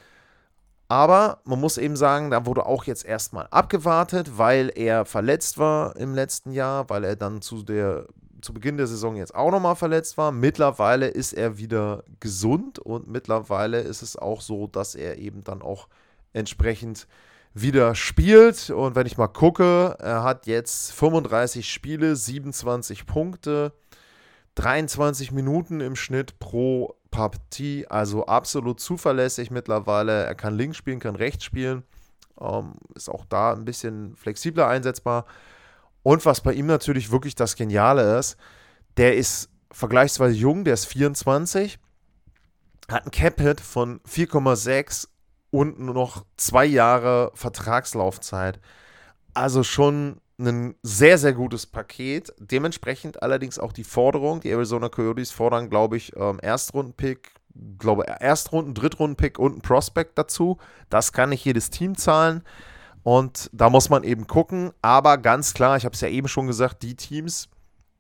Speaker 3: Aber man muss eben sagen, da wurde auch jetzt erstmal abgewartet, weil er verletzt war im letzten Jahr, weil er dann zu, der, zu Beginn der Saison jetzt auch nochmal verletzt war. Mittlerweile ist er wieder gesund und mittlerweile ist es auch so, dass er eben dann auch entsprechend wieder spielt. Und wenn ich mal gucke, er hat jetzt 35 Spiele, 27 Punkte, 23 Minuten im Schnitt pro Partie, also absolut zuverlässig mittlerweile. Er kann links spielen, kann rechts spielen, ähm, ist auch da ein bisschen flexibler einsetzbar. Und was bei ihm natürlich wirklich das Geniale ist, der ist vergleichsweise jung, der ist 24, hat ein Cap-Hit von 4,6 und nur noch zwei Jahre Vertragslaufzeit. Also schon ein sehr, sehr gutes Paket. Dementsprechend allerdings auch die Forderung. Die Arizona Coyotes fordern, glaube ich, ähm, Erstrunden-Pick, glaube Erstrunden, Drittrunden-Pick und ein Prospect dazu. Das kann nicht jedes Team zahlen. Und da muss man eben gucken. Aber ganz klar, ich habe es ja eben schon gesagt, die Teams,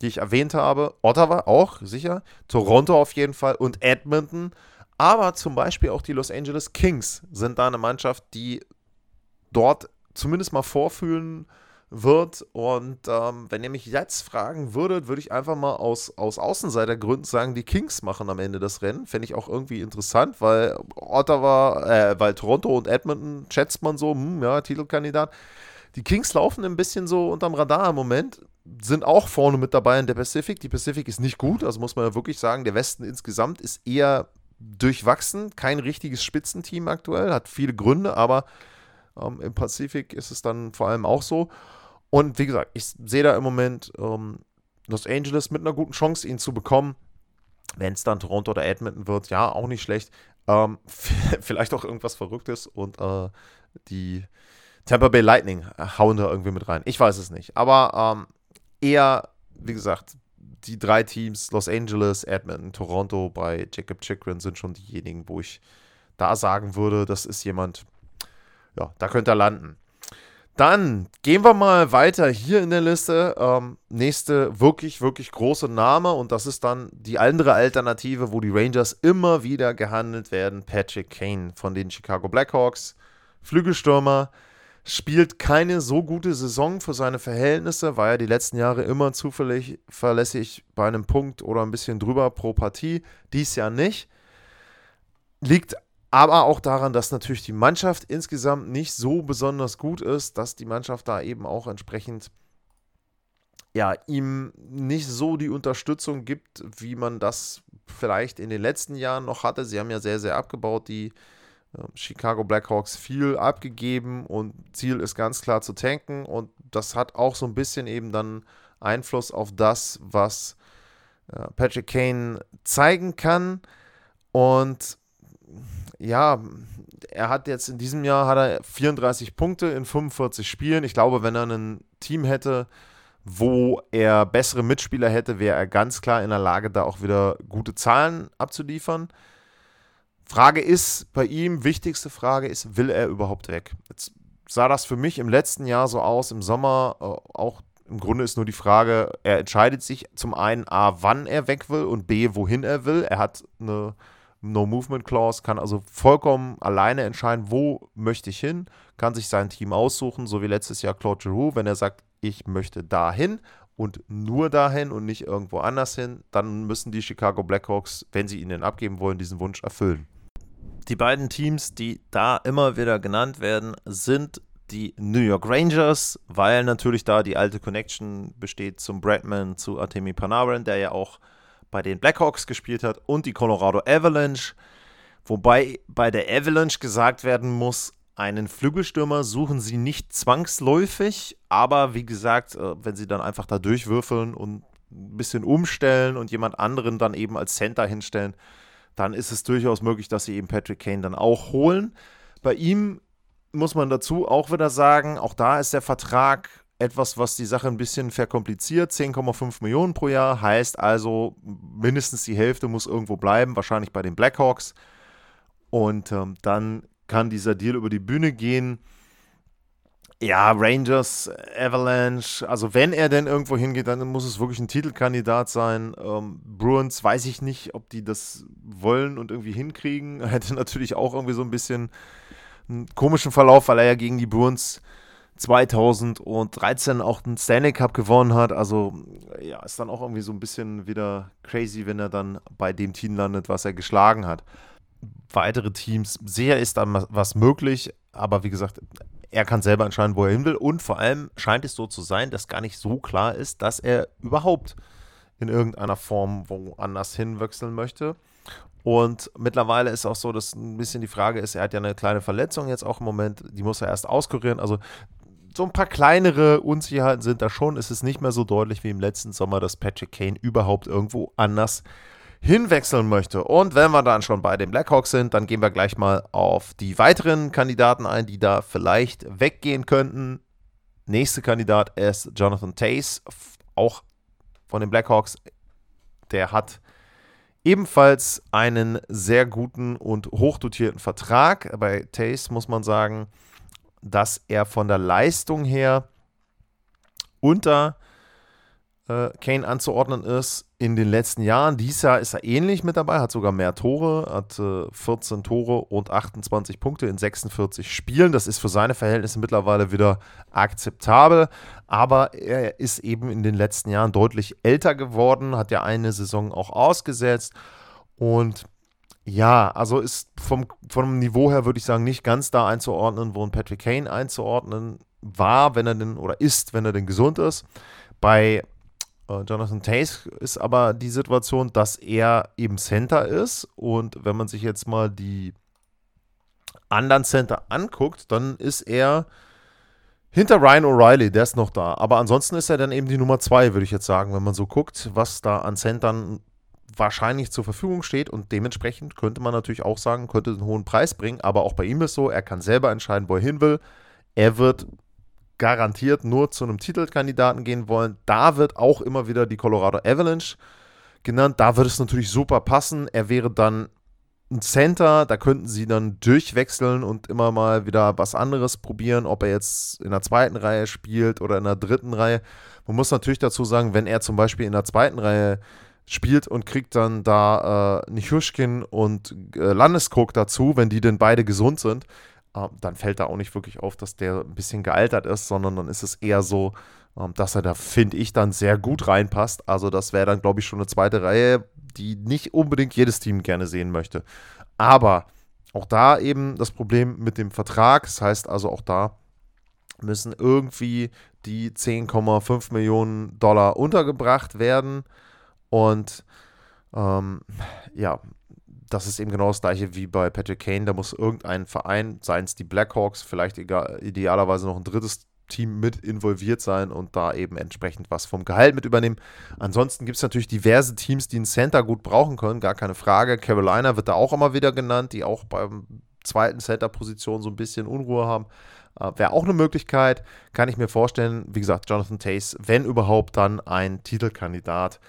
Speaker 3: die ich erwähnt habe, Ottawa auch, sicher, Toronto auf jeden Fall und Edmonton. Aber zum Beispiel auch die Los Angeles Kings sind da eine Mannschaft, die dort zumindest mal vorfühlen wird. Und ähm, wenn ihr mich jetzt fragen würdet, würde ich einfach mal aus, aus Außenseitergründen sagen, die Kings machen am Ende das Rennen. Fände ich auch irgendwie interessant, weil Ottawa, äh, weil Toronto und Edmonton schätzt man so, hm, ja, Titelkandidat. Die Kings laufen ein bisschen so unterm Radar im Moment, sind auch vorne mit dabei in der Pacific. Die Pacific ist nicht gut, also muss man ja wirklich sagen, der Westen insgesamt ist eher durchwachsen, kein richtiges Spitzenteam aktuell, hat viele Gründe, aber ähm, im Pazifik ist es dann vor allem auch so. Und wie gesagt, ich sehe da im Moment ähm, Los Angeles mit einer guten Chance, ihn zu bekommen. Wenn es dann Toronto oder Edmonton wird, ja, auch nicht schlecht. Ähm, vielleicht auch irgendwas Verrücktes und äh, die Tampa Bay Lightning hauen da irgendwie mit rein. Ich weiß es nicht. Aber ähm, eher, wie gesagt, die drei Teams, Los Angeles, Edmonton, Toronto bei Jacob Chikrin sind schon diejenigen, wo ich da sagen würde, das ist jemand, ja, da könnte er landen. Dann gehen wir mal weiter hier in der Liste. Ähm, nächste wirklich, wirklich große Name und das ist dann die andere Alternative, wo die Rangers immer wieder gehandelt werden. Patrick Kane von den Chicago Blackhawks. Flügelstürmer, spielt keine so gute Saison für seine Verhältnisse, war ja die letzten Jahre immer zuverlässig bei einem Punkt oder ein bisschen drüber pro Partie. Dies Jahr nicht. Liegt aber auch daran, dass natürlich die Mannschaft insgesamt nicht so besonders gut ist, dass die Mannschaft da eben auch entsprechend ja, ihm nicht so die Unterstützung gibt, wie man das vielleicht in den letzten Jahren noch hatte. Sie haben ja sehr, sehr abgebaut, die Chicago Blackhawks viel abgegeben und Ziel ist ganz klar zu tanken und das hat auch so ein bisschen eben dann Einfluss auf das, was äh, Patrick Kane zeigen kann und ja, er hat jetzt in diesem Jahr hat er 34 Punkte in 45 Spielen. Ich glaube, wenn er ein Team hätte, wo er bessere Mitspieler hätte, wäre er ganz klar in der Lage, da auch wieder gute Zahlen abzuliefern. Frage ist bei ihm, wichtigste Frage ist, will er überhaupt weg? Jetzt sah das für mich im letzten Jahr so aus, im Sommer äh, auch im Grunde ist nur die Frage, er entscheidet sich zum einen A, wann er weg will und B, wohin er will. Er hat eine No-Movement-Clause, kann also vollkommen alleine entscheiden, wo möchte ich hin, kann sich sein Team aussuchen, so wie letztes Jahr Claude Giroux, wenn er sagt, ich möchte dahin und nur dahin und nicht irgendwo anders hin, dann müssen die Chicago Blackhawks, wenn sie ihn denn abgeben wollen, diesen Wunsch erfüllen. Die beiden Teams, die da immer wieder genannt werden, sind die New York Rangers, weil natürlich da die alte Connection besteht zum Bradman, zu Artemi Panarin, der ja auch bei den Blackhawks gespielt hat, und die Colorado Avalanche. Wobei bei der Avalanche gesagt werden muss, einen Flügelstürmer suchen sie nicht zwangsläufig, aber wie gesagt, äh, wenn sie dann einfach da durchwürfeln und ein bisschen umstellen und jemand anderen dann eben als Center hinstellen, dann ist es durchaus möglich, dass sie eben Patrick Kane dann auch holen. Bei ihm muss man dazu auch wieder sagen, auch da ist der Vertrag etwas, was die Sache ein bisschen verkompliziert. 10,5 Millionen pro Jahr heißt also, mindestens die Hälfte muss irgendwo bleiben, wahrscheinlich bei den Blackhawks. Und ähm, dann kann dieser Deal über die Bühne gehen. Ja, Rangers, Avalanche, also wenn er denn irgendwo hingeht, dann muss es wirklich ein Titelkandidat sein. Ähm, Bruins weiß ich nicht, ob die das wollen und irgendwie hinkriegen. Hätte natürlich auch irgendwie so ein bisschen einen komischen Verlauf, weil er ja gegen die Bruins 2013 auch den Stanley Cup gewonnen hat. Also ja, ist dann auch irgendwie so ein bisschen wieder crazy, wenn er dann bei dem Team landet, was er geschlagen hat. Weitere Teams, sehr ist dann was möglich, aber wie gesagt, er kann selber entscheiden, wo er hin will. Und vor allem scheint es so zu sein, dass gar nicht so klar ist, dass er überhaupt in irgendeiner Form woanders hinwechseln möchte. Und mittlerweile ist auch so, dass ein bisschen die Frage ist, er hat ja eine kleine Verletzung jetzt auch im Moment, die muss er erst auskurieren. Also so ein paar kleinere Unsicherheiten sind da schon. Es ist nicht mehr so deutlich wie im letzten Sommer, dass Patrick Kane überhaupt irgendwo anders hinwechseln möchte. Und wenn wir dann schon bei den Blackhawks sind, dann gehen wir gleich mal auf die weiteren Kandidaten ein, die da vielleicht weggehen könnten. Nächster Kandidat ist Jonathan Tace, auch von den Blackhawks. Der hat ebenfalls einen sehr guten und hochdotierten Vertrag. Bei Tace muss man sagen, dass er von der Leistung her unter äh, Kane anzuordnen ist in den letzten Jahren. Dieses Jahr ist er ähnlich mit dabei, hat sogar mehr Tore, hat äh, 14 Tore und 28 Punkte in 46 Spielen. Das ist für seine Verhältnisse mittlerweile wieder akzeptabel, aber er ist eben in den letzten Jahren deutlich älter geworden, hat ja eine Saison auch ausgesetzt und ja, also ist vom, vom Niveau her, würde ich sagen, nicht ganz da einzuordnen, wo ein Patrick Kane einzuordnen war, wenn er denn oder ist, wenn er denn gesund ist. Bei äh, Jonathan Tace ist aber die Situation, dass er eben Center ist und wenn man sich jetzt mal die anderen Center anguckt, dann ist er hinter Ryan O'Reilly, der ist noch da. Aber ansonsten ist er dann eben die Nummer zwei, würde ich jetzt sagen, wenn man so guckt, was da an Centern wahrscheinlich zur Verfügung steht und dementsprechend könnte man natürlich auch sagen, könnte einen hohen Preis bringen, aber auch bei ihm ist so, er kann selber entscheiden, wo er hin will. Er wird garantiert nur zu einem Titelkandidaten gehen wollen. Da wird auch immer wieder die Colorado Avalanche genannt. Da würde es natürlich super passen. Er wäre dann ein Center, da könnten sie dann durchwechseln und immer mal wieder was anderes probieren, ob er jetzt in der zweiten Reihe spielt oder in der dritten Reihe. Man muss natürlich dazu sagen, wenn er zum Beispiel in der zweiten Reihe spielt und kriegt dann da äh, Nichushkin und äh, Landeskog dazu, wenn die denn beide gesund sind, dann fällt da auch nicht wirklich auf, dass der ein bisschen gealtert ist, sondern dann ist es eher so, äh, dass er da, finde ich, dann sehr gut reinpasst. Also das wäre dann, glaube ich, schon eine zweite Reihe, die nicht unbedingt jedes Team gerne sehen möchte. Aber auch da eben das Problem mit dem Vertrag. Das heißt also auch da müssen irgendwie die 10,5 Millionen Dollar untergebracht werden. Und Ähm, ja, das ist eben genau das gleiche wie bei Patrick Kane. Da muss irgendein Verein, seien es die Blackhawks, vielleicht egal, idealerweise noch ein drittes Team mit involviert sein und da eben entsprechend was vom Gehalt mit übernehmen. Ansonsten gibt es natürlich diverse Teams, die einen Center gut brauchen können, gar keine Frage. Carolina wird da auch immer wieder genannt, die auch beim zweiten Center-Position so ein bisschen Unruhe haben. Äh, Wäre auch eine Möglichkeit, kann ich mir vorstellen. Wie gesagt, Jonathan Tace, wenn überhaupt, dann ein Titelkandidat.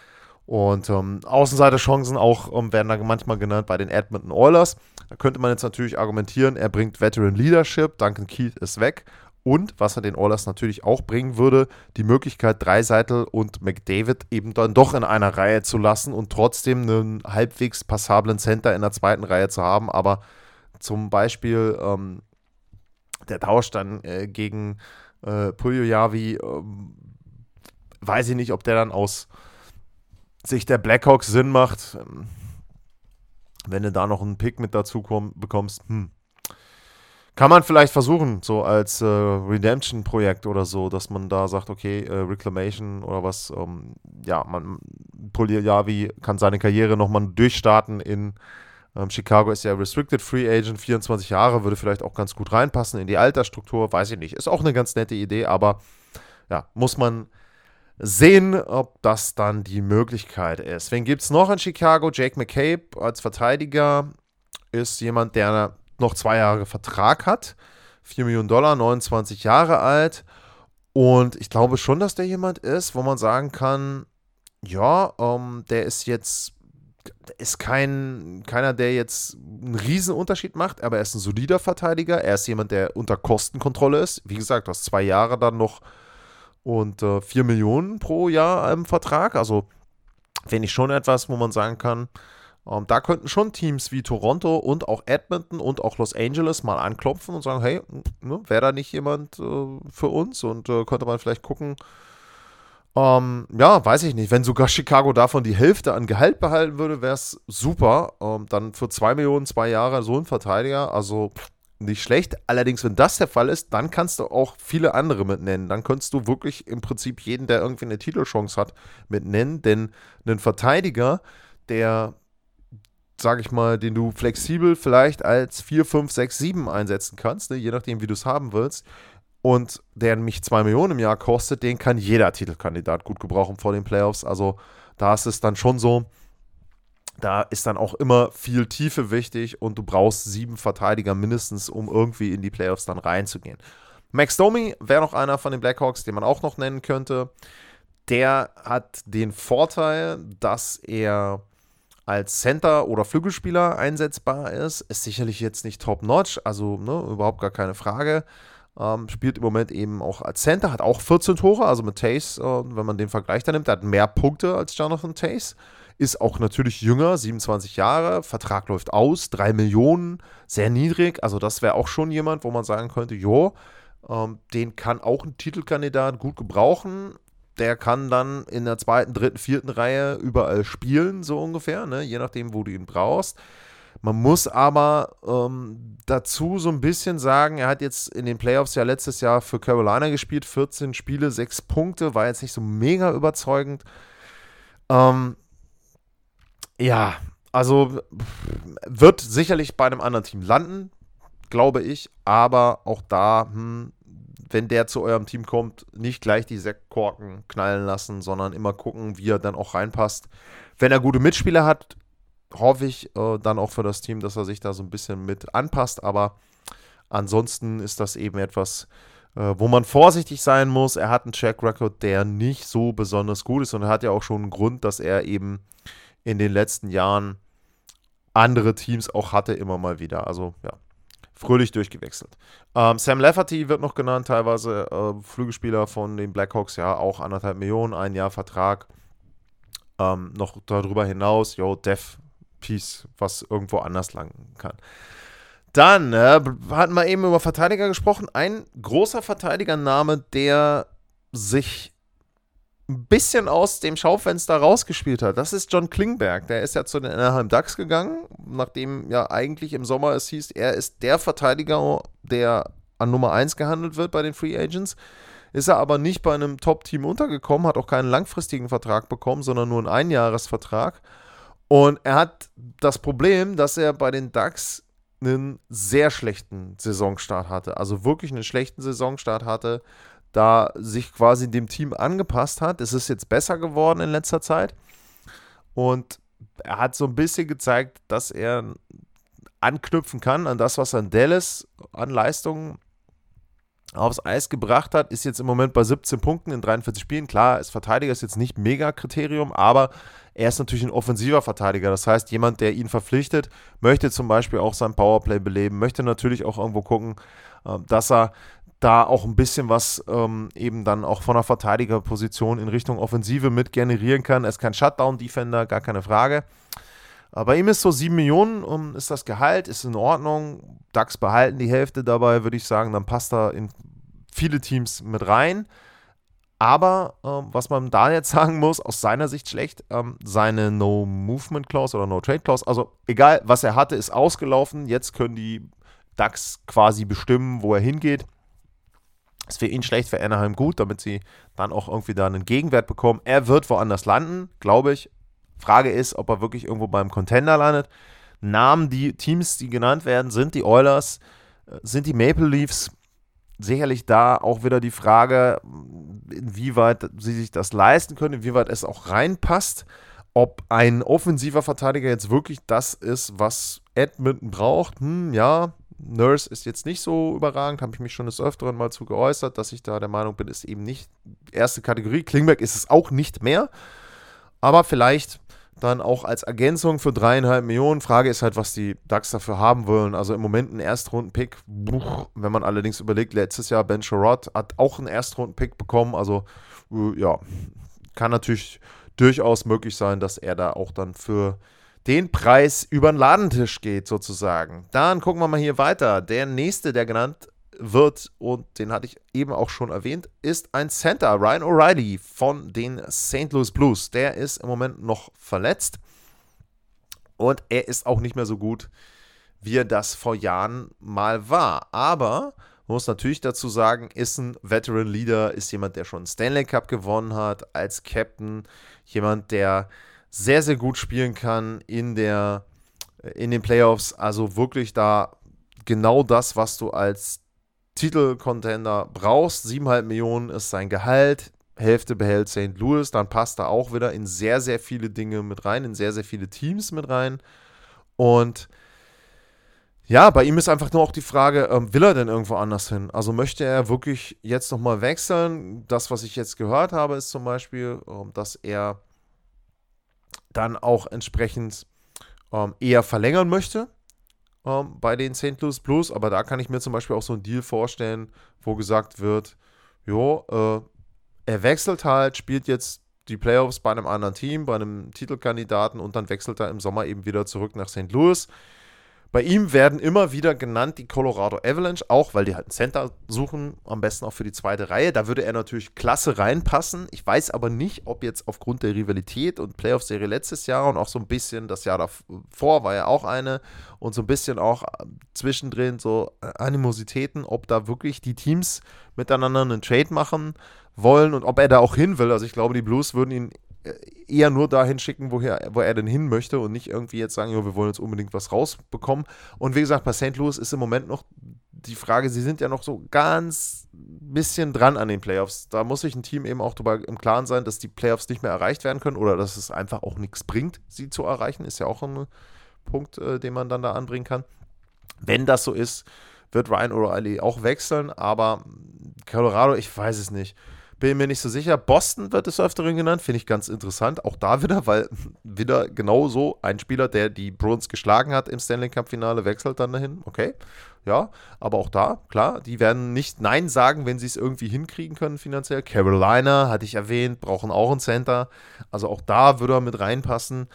Speaker 3: Und ähm, Außenseiterchancen auch ähm, werden da manchmal genannt bei den Edmonton Oilers. Da könnte man jetzt natürlich argumentieren, er bringt Veteran Leadership, Duncan Keith ist weg. Und was er den Oilers natürlich auch bringen würde, die Möglichkeit, Dreiseitel und McDavid eben dann doch in einer Reihe zu lassen und trotzdem einen halbwegs passablen Center in der zweiten Reihe zu haben. Aber zum Beispiel ähm, der Tausch dann äh, gegen äh, Puljojavi, äh, weiß ich nicht, ob der dann aus Sicht der Blackhawks Sinn macht. Ähm, wenn du da noch einen Pick mit dazu komm, bekommst, hm kann man vielleicht versuchen, so als äh, Redemption-Projekt oder so, dass man da sagt, okay, äh, Reclamation oder was, ähm, ja, man, Polyavi kann seine Karriere nochmal durchstarten in ähm, Chicago ist ja Restricted Free Agent, 24 Jahre, würde vielleicht auch ganz gut reinpassen in die Altersstruktur, weiß ich nicht. Ist auch eine ganz nette Idee, aber ja, muss man sehen, ob das dann die Möglichkeit ist. Wen gibt es noch in Chicago? Jake McCabe als Verteidiger ist jemand, der noch zwei Jahre Vertrag hat. 4 Millionen Dollar, 29 Jahre alt. Und ich glaube schon, dass der jemand ist, wo man sagen kann, ja, ähm, der ist jetzt, ist kein, keiner, der jetzt einen riesen Unterschied macht, aber er ist ein solider Verteidiger. Er ist jemand, der unter Kostenkontrolle ist. Wie gesagt, du hast zwei Jahre dann noch und äh, 4 Millionen pro Jahr im Vertrag. Also finde ich schon etwas, wo man sagen kann, ähm, da könnten schon Teams wie Toronto und auch Edmonton und auch Los Angeles mal anklopfen und sagen, hey, ne, wäre da nicht jemand äh, für uns und äh, könnte man vielleicht gucken, ähm, ja, weiß ich nicht. Wenn sogar Chicago davon die Hälfte an Gehalt behalten würde, wäre es super. Ähm, dann für 2 Millionen, zwei Jahre so ein Verteidiger, also nicht schlecht. Allerdings, wenn das der Fall ist, dann kannst du auch viele andere mit nennen. Dann könntest du wirklich im Prinzip jeden, der irgendwie eine Titelchance hat, mit nennen. Denn ein Verteidiger, der sage ich mal, den du flexibel vielleicht als 4, 5, 6, 7 einsetzen kannst, ne? je nachdem, wie du es haben willst. Und der mich 2 Millionen im Jahr kostet, den kann jeder Titelkandidat gut gebrauchen vor den Playoffs. Also da ist es dann schon so, da ist dann auch immer viel Tiefe wichtig und du brauchst sieben Verteidiger mindestens, um irgendwie in die Playoffs dann reinzugehen. Max Domi wäre noch einer von den Blackhawks, den man auch noch nennen könnte. Der hat den Vorteil, dass er als Center oder Flügelspieler einsetzbar ist. Ist sicherlich jetzt nicht top-notch, also ne, überhaupt gar keine Frage. Ähm, spielt im Moment eben auch als Center, hat auch 14 Tore, also mit Tace, äh, wenn man den Vergleich da nimmt, der hat mehr Punkte als Jonathan Tace. Ist auch natürlich jünger, 27 Jahre, Vertrag läuft aus, 3 Millionen, sehr niedrig. Also, das wäre auch schon jemand, wo man sagen könnte: Jo, ähm, den kann auch ein Titelkandidat gut gebrauchen der kann dann in der zweiten, dritten, vierten Reihe überall spielen, so ungefähr, ne? je nachdem, wo du ihn brauchst. Man muss aber ähm, dazu so ein bisschen sagen, er hat jetzt in den Playoffs ja letztes Jahr für Carolina gespielt, 14 Spiele, 6 Punkte, war jetzt nicht so mega überzeugend. Ähm, ja, also wird sicherlich bei einem anderen Team landen, glaube ich, aber auch da, hm, wenn der zu eurem Team kommt, nicht gleich die Sektkorken knallen lassen, sondern immer gucken, wie er dann auch reinpasst. Wenn er gute Mitspieler hat, hoffe ich äh, dann auch für das Team, dass er sich da so ein bisschen mit anpasst. Aber ansonsten ist das eben etwas, äh, wo man vorsichtig sein muss. Er hat einen Track Record, der nicht so besonders gut ist und er hat ja auch schon einen Grund, dass er eben in den letzten Jahren andere Teams auch hatte, immer mal wieder. Also ja, fröhlich durchgewechselt. Ähm, Sam Lafferty wird noch genannt, teilweise äh, Flügelspieler von den Blackhawks, ja, auch anderthalb Millionen, ein Jahr Vertrag. Ähm, noch darüber hinaus, yo, Dev Piece, was irgendwo anders lang kann. Dann äh, hatten wir eben über Verteidiger gesprochen. Ein großer Verteidigername, der sich ein bisschen aus dem Schaufenster rausgespielt hat. Das ist John Klingberg. Der ist ja zu den Anaheim Ducks gegangen, nachdem ja eigentlich im Sommer es hieß, er ist der Verteidiger, der an Nummer 1 gehandelt wird bei den Free Agents. Ist er aber nicht bei einem Top-Team untergekommen, hat auch keinen langfristigen Vertrag bekommen, sondern nur einen Einjahresvertrag. Und er hat das Problem, dass er bei den Ducks einen sehr schlechten Saisonstart hatte. Also wirklich einen schlechten Saisonstart hatte, da sich quasi dem Team angepasst hat. Es ist jetzt besser geworden in letzter Zeit. Und er hat so ein bisschen gezeigt, dass er anknüpfen kann an das, was er in Dallas an Leistungen aufs Eis gebracht hat, ist jetzt im Moment bei 17 Punkten in 43 Spielen. Klar, als Verteidiger ist jetzt nicht mega Kriterium, aber er ist natürlich ein offensiver Verteidiger. Das heißt, jemand, der ihn verpflichtet, möchte zum Beispiel auch sein Powerplay beleben, möchte natürlich auch irgendwo gucken, ähm, dass er da auch ein bisschen was ähm, eben dann auch von der Verteidigerposition in Richtung Offensive mit generieren kann. Er ist kein Shutdown-Defender, gar keine Frage. Bei ihm ist so 7 Millionen um, ähm, ist das Gehalt, ist in Ordnung. DAX behalten die Hälfte dabei, würde ich sagen. Dann passt er in viele Teams mit rein. Aber ähm, was man da jetzt sagen muss, aus seiner Sicht schlecht, ähm, seine No-Movement-Clause oder No-Trade-Clause, also egal, was er hatte, ist ausgelaufen. Jetzt können die DAX quasi bestimmen, wo er hingeht. Ist für ihn schlecht, für Anaheim gut, damit sie dann auch irgendwie da einen Gegenwert bekommen. Er wird woanders landen, glaube ich. Frage ist, ob er wirklich irgendwo beim Contender landet. Namen, die Teams, die genannt werden, sind die Oilers, äh, sind die Maple Leafs. Sicherlich da auch wieder die Frage, inwieweit sie sich das leisten können, inwieweit es auch reinpasst. Ob ein offensiver Verteidiger jetzt wirklich das ist, was Edmonton braucht, hm, ja, Nurse ist jetzt nicht so überragend, habe ich mich schon des Öfteren mal zu geäußert, dass ich da der Meinung bin, ist eben nicht erste Kategorie. Klingberg ist es auch nicht mehr, aber vielleicht dann auch als Ergänzung für dreieinhalb Millionen. Frage ist halt, was die Ducks dafür haben wollen. Also im Moment ein Erstrunden-Pick. Wenn man allerdings überlegt, letztes Jahr Ben Sherrod hat auch einen Erstrunden-Pick bekommen. Also äh, ja, kann natürlich durchaus möglich sein, dass er da auch dann für den Preis über den Ladentisch geht, sozusagen. Dann gucken wir mal hier weiter. Der nächste, der genannt wird, und den hatte ich eben auch schon erwähnt, ist ein Center, Ryan O'Reilly von den St. Louis Blues. Der ist im Moment noch verletzt und er ist auch nicht mehr so gut, wie er das vor Jahren mal war. Aber man muss natürlich dazu sagen, ist ein Veteran Leader, ist jemand, der schon Stanley Cup gewonnen hat als Captain, jemand, der sehr, sehr gut spielen kann in der in den Playoffs, also wirklich da genau das, was du als Titelcontender brauchst. 7,5 Millionen ist sein Gehalt. Hälfte behält St. Louis. Dann passt er auch wieder in sehr, sehr viele Dinge mit rein, in sehr, sehr viele Teams mit rein. Und ja, bei ihm ist einfach nur auch die Frage, ähm, will er denn irgendwo anders hin? Also möchte er wirklich jetzt nochmal wechseln? Das, was ich jetzt gehört habe, ist zum Beispiel, ähm, dass er dann auch entsprechend ähm, eher verlängern möchte ähm, bei den St. Louis Blues, aber da kann ich mir zum Beispiel auch so einen Deal vorstellen, wo gesagt wird, jo, äh, er wechselt halt, spielt jetzt die Playoffs bei einem anderen Team, bei einem Titelkandidaten und dann wechselt er im Sommer eben wieder zurück nach St. Louis. Bei ihm werden immer wieder genannt die Colorado Avalanche, auch weil die halt einen Center suchen, am besten auch für die zweite Reihe. Da würde er natürlich klasse reinpassen. Ich weiß aber nicht, ob jetzt aufgrund der Rivalität und Playoff-Serie letztes Jahr und auch so ein bisschen das Jahr davor war ja auch eine und so ein bisschen auch äh, zwischendrin so äh, Animositäten, ob da wirklich die Teams miteinander einen Trade machen wollen und ob er da auch hin will. Also ich glaube, die Blues würden ihn eher nur dahin schicken, woher, wo er denn hin möchte und nicht irgendwie jetzt sagen, jo, wir wollen jetzt unbedingt was rausbekommen. Und wie gesagt, bei St. Louis ist im Moment noch die Frage, sie sind ja noch so ganz bisschen dran an den Playoffs. Da muss sich ein Team eben auch darüber im Klaren sein, dass die Playoffs nicht mehr erreicht werden können oder dass es einfach auch nichts bringt, sie zu erreichen. Ist ja auch ein Punkt, äh, den man dann da anbringen kann. Wenn das so ist, wird Ryan O'Reilly auch wechseln, aber Colorado, ich weiß es nicht. Bin mir nicht so sicher. Boston wird des Öfteren genannt, finde ich ganz interessant. Auch da wieder, weil wieder genau so ein Spieler, der die Bruins geschlagen hat im Stanley Cup-Finale, wechselt dann dahin. Okay, ja, aber auch da, klar, die werden nicht Nein sagen, wenn sie es irgendwie hinkriegen können finanziell. Carolina, hatte ich erwähnt, brauchen auch ein Center. Also auch da würde er mit reinpassen.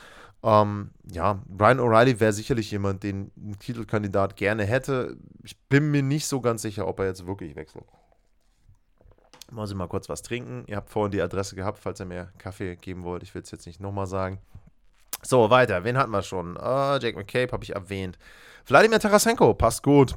Speaker 3: Ähm, ja, Brian O'Reilly wäre sicherlich jemand, den ein Titelkandidat gerne hätte. Ich bin mir nicht so ganz sicher, ob er jetzt wirklich wechselt. Muss ich mal kurz was trinken. Ihr habt vorhin die Adresse gehabt, falls ihr mir Kaffee geben wollt. Ich will es jetzt nicht nochmal sagen. So, weiter. Wen hatten wir schon? Uh, Jake McCabe habe ich erwähnt. Wladimir Tarasenko passt gut.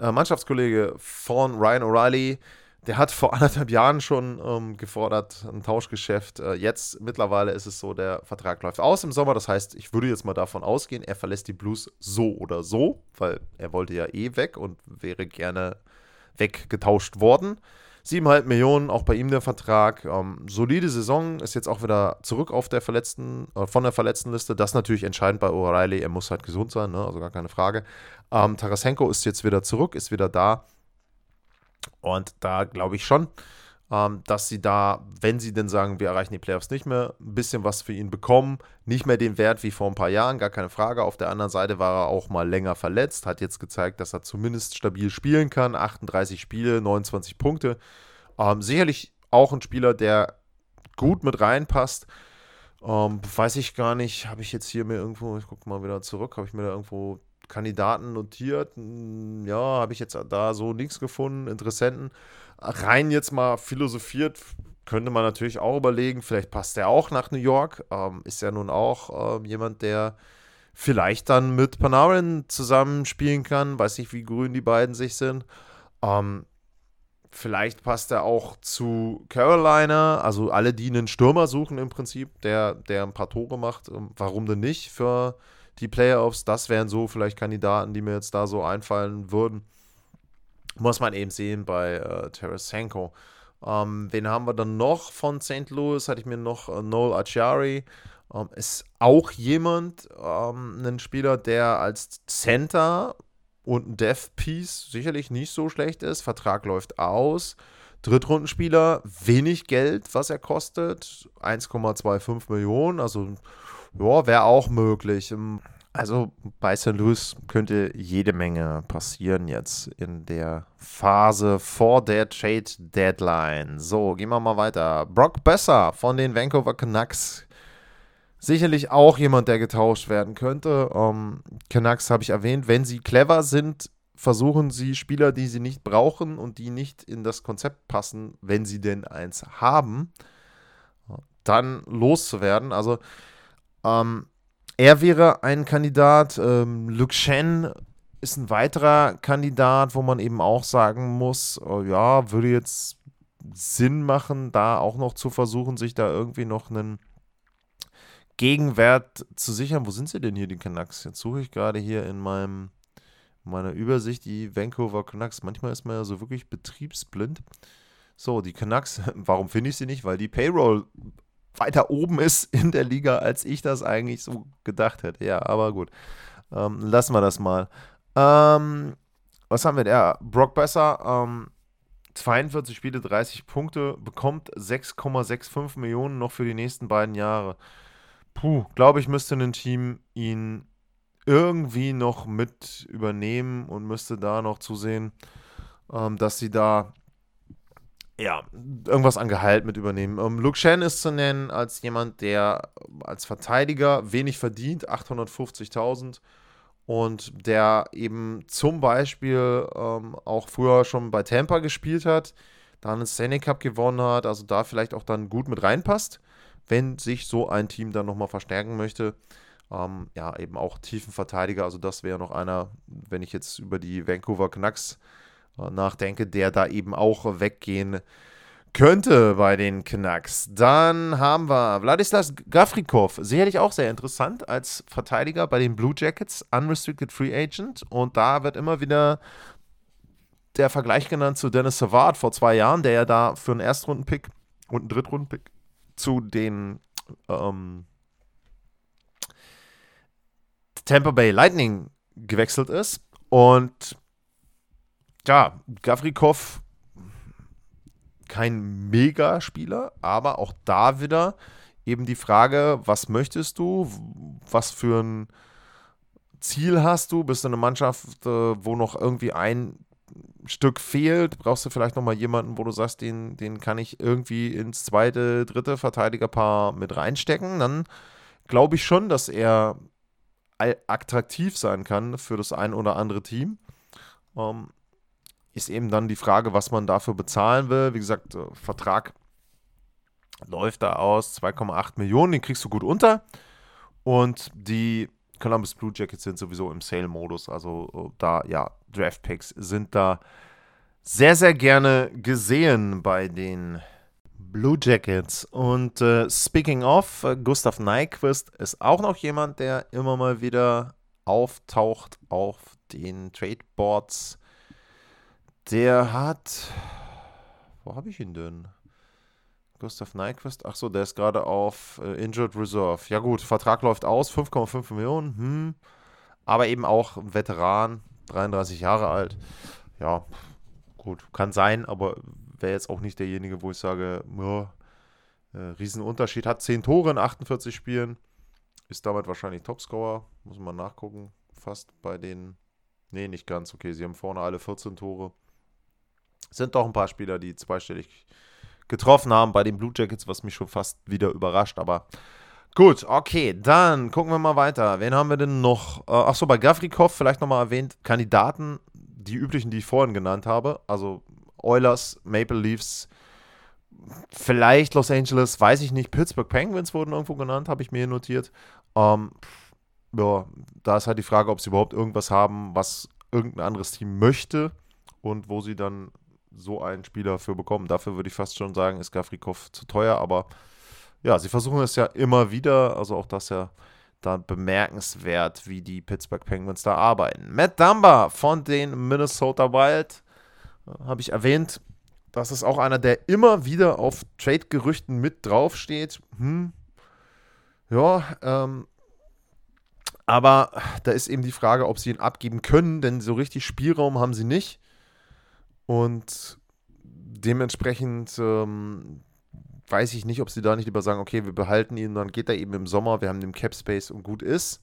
Speaker 3: Uh, Mannschaftskollege von Ryan O'Reilly. der hat vor anderthalb Jahren schon ähm, gefordert, ein Tauschgeschäft. Äh, jetzt mittlerweile ist es so, der Vertrag läuft aus im Sommer. Das heißt, ich würde jetzt mal davon ausgehen, er verlässt die Blues so oder so, weil er wollte ja eh weg und wäre gerne weggetauscht worden. 7,5 Millionen, auch bei ihm der Vertrag. Ähm, solide Saison, ist jetzt auch wieder zurück auf der verletzten, äh, von der verletzten Liste. Das natürlich entscheidend bei O'Reilly. Er muss halt gesund sein, ne? also gar keine Frage. Ähm, Tarasenko ist jetzt wieder zurück, ist wieder da. Und da glaube ich schon, ähm, dass sie da, wenn sie denn sagen, wir erreichen die Playoffs nicht mehr, ein bisschen was für ihn bekommen. Nicht mehr den Wert wie vor ein paar Jahren, gar keine Frage. Auf der anderen Seite war er auch mal länger verletzt, hat jetzt gezeigt, dass er zumindest stabil spielen kann. 38 Spiele, 29 Punkte. Ähm, sicherlich auch ein Spieler, der gut mit reinpasst. Ähm, weiß ich gar nicht, habe ich jetzt hier mir irgendwo, ich gucke mal wieder zurück, habe ich mir da irgendwo Kandidaten notiert. Hm, ja, habe ich jetzt da so nichts gefunden. Interessenten. Rein jetzt mal philosophiert, könnte man natürlich auch überlegen, vielleicht passt er auch nach New York. Ähm, ist ja nun auch ähm, jemand, der vielleicht dann mit Panarin zusammenspielen kann. Weiß nicht, wie grün die beiden sich sind. Ähm, vielleicht passt er auch zu Carolina. Also alle, die einen Stürmer suchen im Prinzip, der, der ein paar Tore macht. Ähm, warum denn nicht für die Playoffs. Das wären so vielleicht Kandidaten, die mir jetzt da so einfallen würden. Muss man eben sehen bei äh, Tarasenko. Ähm, wen haben wir dann noch von St. Louis? Hatte ich mir noch äh, Noel Acciari. Ähm, ist auch jemand, ähm, ein Spieler, der als Center und ein Death Piece sicherlich nicht so schlecht ist. Vertrag läuft aus. Drittrundenspieler, wenig Geld, was er kostet. 1,25 Millionen, also ja, wäre auch möglich. Also bei St. Louis könnte jede Menge passieren jetzt in der Phase vor der Trade Deadline. So, gehen wir mal weiter. Brock Besser von den Vancouver Canucks. Sicherlich auch jemand, der getauscht werden könnte. Um, ähm, Canucks habe ich erwähnt. Wenn sie clever sind, versuchen sie Spieler, die sie nicht brauchen und die nicht in das Konzept passen, wenn sie denn eins haben, dann loszuwerden. Also ähm, er wäre ein Kandidat. Ähm, Luke Shen ist ein weiterer Kandidat, wo man eben auch sagen muss, oh ja, würde jetzt Sinn machen, da auch noch zu versuchen, sich da irgendwie noch einen Gegenwert zu sichern. Wo sind sie denn hier, die Canucks? Jetzt suche ich gerade hier in meinem meiner Übersicht die Vancouver Canucks. Manchmal ist man ja so wirklich betriebsblind. So, die Canucks, warum finde ich sie nicht? Weil die Payroll weiter oben ist in der Liga, als ich das eigentlich so gedacht hätte. Ja, aber gut. Ähm, lassen wir das mal. Ähm, was haben wir? Ja, Brock Besser, ähm, 42 Spiele, 30 Punkte, bekommt 6,65 Millionen noch für die nächsten beiden Jahre. Puh, glaube ich, müsste ein Team ihn irgendwie noch mit übernehmen und müsste da noch zusehen, ähm, dass sie da ja, irgendwas an Gehalt mit übernehmen. Um, ähm, Luke Shen ist zu nennen als jemand, der als Verteidiger wenig verdient, 850.000 und der eben zum Beispiel ähm, auch früher schon bei Tampa gespielt hat, dann einen Stanley Cup gewonnen hat, also da vielleicht auch dann gut mit reinpasst, wenn sich so ein Team dann nochmal verstärken möchte. Ähm, ja, eben auch Tiefenverteidiger, also das wäre noch einer, wenn ich jetzt über die Vancouver Canucks nachdenke, der da eben auch weggehen könnte bei den Knacks. Dann haben wir Wladislas Gafrikov, sicherlich auch sehr interessant als Verteidiger bei den Blue Jackets, Unrestricted Free Agent. Und da wird immer wieder der Vergleich genannt zu Dennis Savard vor zwei Jahren, der ja da für einen Erstrundenpick und einen Drittrundenpick zu den ähm, Tampa Bay Lightning gewechselt ist. Und ja, Gavrikov kein Megaspieler, aber auch da wieder eben die Frage, was möchtest du, was für ein Ziel hast du, bist du eine Mannschaft, äh, wo noch irgendwie ein Stück fehlt, brauchst du vielleicht nochmal jemanden, wo du sagst, den, den kann ich irgendwie ins zweite, dritte Verteidigerpaar mit reinstecken, dann glaube ich schon, dass er attraktiv sein kann für das ein oder andere Team. Ähm, ist eben dann die Frage, was man dafür bezahlen will. Wie gesagt, äh, Vertrag läuft da aus, 2,8 Millionen, den kriegst du gut unter. Und die Columbus Blue Jackets sind sowieso im Sale-Modus. Also äh, da, ja, Draft Picks sind da sehr, sehr gerne gesehen bei den Blue Jackets. Und äh, speaking of, äh, Gustav Nyquist ist auch noch jemand, der immer mal wieder auftaucht auf den Tradeboards. Der hat. Wo habe ich ihn denn? Gustav Nyquist. Achso, der ist gerade auf äh, Injured Reserve. Ja, gut, Vertrag läuft aus, 5,5 Millionen. Hm. Aber eben auch Veteran, 33 Jahre alt. Ja, gut, kann sein, aber wäre jetzt auch nicht derjenige, wo ich sage, ja, äh, Riesenunterschied. Hat 10 Tore in 48 Spielen. Ist damit wahrscheinlich Topscorer. Muss man nachgucken. Fast bei den. Nee, nicht ganz. Okay, sie haben vorne alle 14 Tore. Sind doch ein paar Spieler, die zweistellig getroffen haben bei den Blue Jackets, was mich schon fast wieder überrascht. Aber gut, okay, dann gucken wir mal weiter. Wen haben wir denn noch? Äh, Achso, bei Gavrikov vielleicht nochmal erwähnt. Kandidaten, die üblichen, die ich vorhin genannt habe. Also Oilers, Maple Leafs, vielleicht Los Angeles, weiß ich nicht. Pittsburgh Penguins wurden irgendwo genannt, habe ich mir hier notiert. Ähm, ja, da ist halt die Frage, ob sie überhaupt irgendwas haben, was irgendein anderes Team möchte und wo sie dann so einen Spieler für bekommen. Dafür würde ich fast schon sagen, ist Gafrikov zu teuer, aber ja, sie versuchen es ja immer wieder, also auch das ja da bemerkenswert, wie die Pittsburgh Penguins da arbeiten. Matt Dumba von den Minnesota Wild, äh, habe ich erwähnt, das ist auch einer, der immer wieder auf Trade-Gerüchten mit draufsteht. Hm. Ja, ähm, aber da ist eben die Frage, ob sie ihn abgeben können, denn so richtig Spielraum haben sie nicht. Und dementsprechend ähm, weiß ich nicht, ob sie da nicht lieber sagen, okay, wir behalten ihn, dann geht er eben im Sommer, wir haben den Cap Space und gut ist.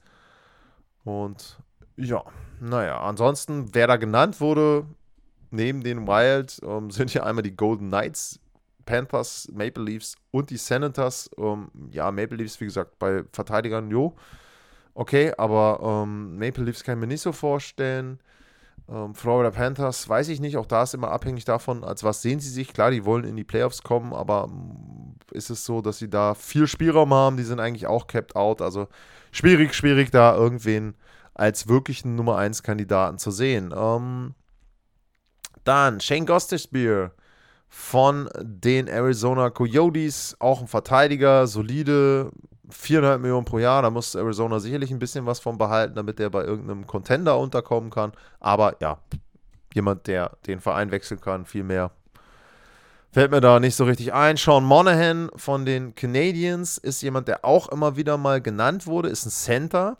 Speaker 3: Und ja, naja, ansonsten, wer da genannt wurde, neben den Wild, ähm, sind ja einmal die Golden Knights, Panthers, Maple Leafs und die Senators. Ähm, ja, Maple Leafs, wie gesagt, bei Verteidigern, jo. Okay, aber ähm, Maple Leafs kann ich mir nicht so vorstellen. Ähm, Florida Panthers, weiß ich nicht, auch da ist immer abhängig davon, als was sehen sie sich. Klar, die wollen in die Playoffs kommen, aber ähm, ist es so, dass sie da viel Spielraum haben? Die sind eigentlich auch capped out. Also schwierig, schwierig, da irgendwen als wirklichen Nummer 1 Kandidaten zu sehen. Ähm, dann Shane Gostisbehere von den Arizona Coyotes, auch ein Verteidiger, solide, 4,5 Millionen pro Jahr, da muss Arizona sicherlich ein bisschen was von behalten, damit der bei irgendeinem Contender unterkommen kann. Aber ja, jemand, der den Verein wechseln kann, viel mehr. Fällt mir da nicht so richtig ein. Sean Monahan von den Canadiens ist jemand, der auch immer wieder mal genannt wurde, ist ein Center.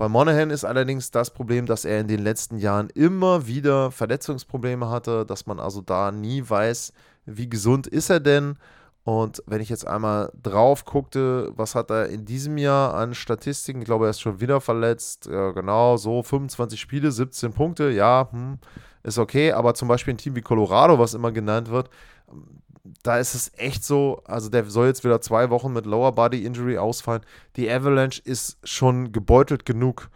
Speaker 3: Bei Monahan ist allerdings das Problem, dass er in den letzten Jahren immer wieder Verletzungsprobleme hatte, dass man also da nie weiß, wie gesund ist er denn. Und wenn ich jetzt einmal drauf guckte, was hat er in diesem Jahr an Statistiken? Ich glaube, er ist schon wieder verletzt. Ja, genau, so 25 Spiele, 17 Punkte. Ja, hm, ist okay. Aber zum Beispiel ein Team wie Colorado, was immer genannt wird, da ist es echt so, also der soll jetzt wieder zwei Wochen mit Lower Body Injury ausfallen. Die Avalanche ist schon gebeutelt genug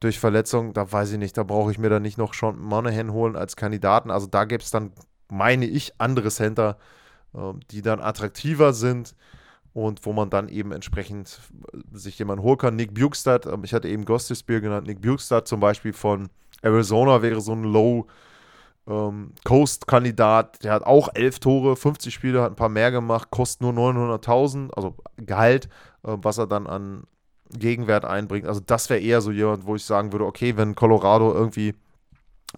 Speaker 3: durch Verletzungen. Da weiß ich nicht, da brauche ich mir dann nicht noch Sean Monahan holen als Kandidaten. Also da gäbe es dann, meine ich, andere Center, ähm, die dann attraktiver sind und wo man dann eben entsprechend äh, sich jemanden holen kann. Nick Bukestad, ähm, ich hatte eben Gostisbeer genannt, Nick Bukestad zum Beispiel von Arizona wäre so ein Low ähm, Coast-Kandidat, der hat auch elf Tore, 50 Spiele, hat ein paar mehr gemacht, kostet nur 900.000, also Gehalt, äh, was er dann an Gegenwert einbringt. Also das wäre eher so jemand, wo ich sagen würde, okay, wenn Colorado irgendwie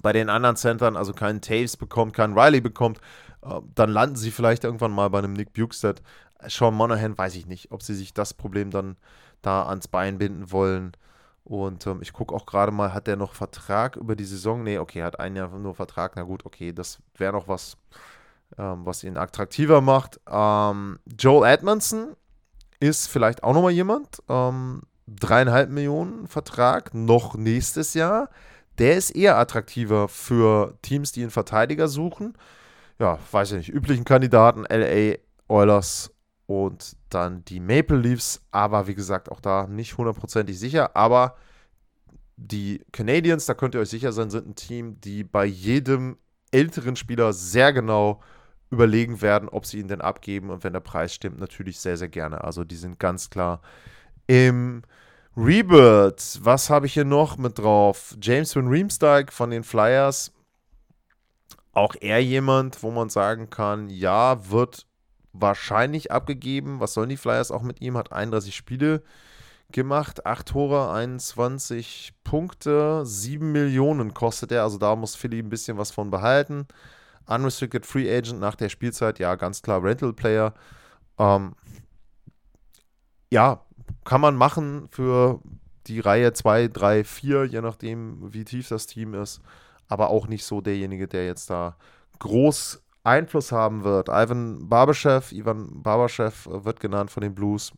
Speaker 3: bei den anderen Centern also keinen Taves bekommt, keinen Riley bekommt, äh, dann landen sie vielleicht irgendwann mal bei einem Nick Bukestad. Sean Monahan weiß ich nicht, ob sie sich das Problem dann da ans Bein binden wollen. Und ähm, ich gucke auch gerade mal, hat der noch Vertrag über die Saison? Nee, okay, hat ein Jahr nur Vertrag. Na gut, okay, das wäre noch was, ähm, was ihn attraktiver macht. Ähm, Joel Edmondson ist vielleicht auch nochmal jemand. Ähm, dreieinhalb Millionen Vertrag noch nächstes Jahr. Der ist eher attraktiver für Teams, die einen Verteidiger suchen ja, weiß ich nicht, üblichen Kandidaten, LA Oilers und dann die Maple Leafs, aber wie gesagt, auch da nicht hundertprozentig sicher, aber die Canadiens, da könnt ihr euch sicher sein, sind ein Team, die bei jedem älteren Spieler sehr genau überlegen werden, ob sie ihn denn abgeben und wenn der Preis stimmt, natürlich sehr, sehr gerne. Also die sind ganz klar im Rebirth. Was habe ich hier noch mit drauf? James Van Riemsdyk von den Flyers auch er jemand, wo man sagen kann, ja, wird wahrscheinlich abgegeben. Was sollen die Flyers auch mit ihm? Hat 31 Spiele gemacht, 8 Tore, 21 Punkte, 7 Millionen kostet er. Also da muss Philly ein bisschen was von behalten. Unrestricted Free Agent nach der Spielzeit, ja, ganz klar Rental Player. Ähm, ja, kann man machen für die Reihe 2, 3, 4, je nachdem, wie tief das Team ist. Aber auch nicht so derjenige, der jetzt da groß Einfluss haben wird. Ivan Barbaschew, Ivan Barbaschew wird genannt von den Blues.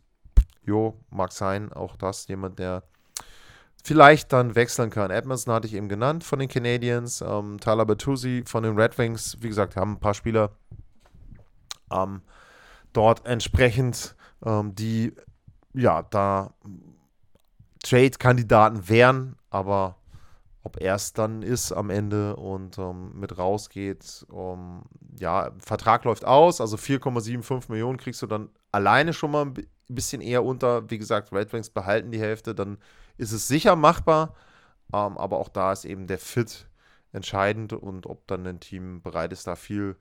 Speaker 3: Jo, mag sein, auch das jemand, der vielleicht dann wechseln kann. Edmondson hatte ich eben genannt von den Canadiens, ähm, Tyler Bertuzzi von den Red Wings. Wie gesagt, haben ein paar Spieler ähm, dort entsprechend, ähm, die ja da Trade-Kandidaten wären, aber ob er es dann ist am Ende und ähm, mit rausgeht. Um, ja, Vertrag läuft aus, also 4,75 Millionen kriegst du dann alleine schon mal ein bisschen eher unter. Wie gesagt, Red Wings behalten die Hälfte, dann ist es sicher machbar, ähm, aber auch da ist eben der Fit entscheidend und ob dann ein Team bereit ist, da viel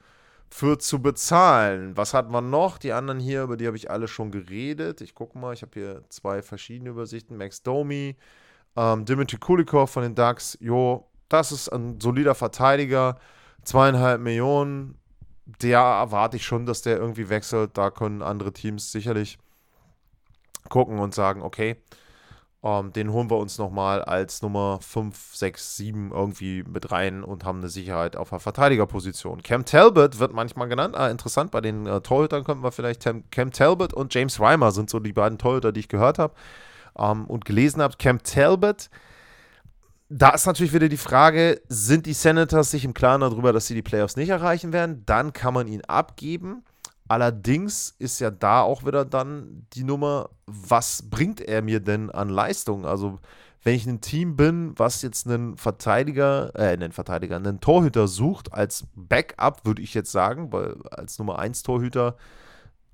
Speaker 3: für zu bezahlen. Was hat man noch? Die anderen hier, über die habe ich alle schon geredet. Ich gucke mal, ich habe hier zwei verschiedene Übersichten. Max Domi, ähm, Dimitri Kulikov von den Ducks, jo, das ist ein solider Verteidiger, zweieinhalb Millionen. Der erwarte ich schon, dass der irgendwie wechselt. Da können andere Teams sicherlich gucken und sagen, okay, ähm, den holen wir uns nochmal als Nummer 5, 6, 7 irgendwie mit rein und haben eine Sicherheit auf der Verteidigerposition. Cam Talbot wird manchmal genannt. Ah, interessant, bei den äh, Torhütern könnten wir vielleicht Cam Talbot und James Reimer sind so die beiden Torhüter, die ich gehört habe ähm, und gelesen habe, Cam Talbot. Da ist natürlich wieder die Frage, sind die Senators sich im Klaren darüber, dass sie die Playoffs nicht erreichen werden? Dann kann man ihn abgeben. Allerdings ist ja da auch wieder dann die Nummer, was bringt er mir denn an Leistung? Also, wenn ich ein Team bin, was jetzt einen Verteidiger, äh, einen Verteidiger, einen Torhüter sucht, als Backup, würde ich jetzt sagen, weil als Nummer 1 Torhüter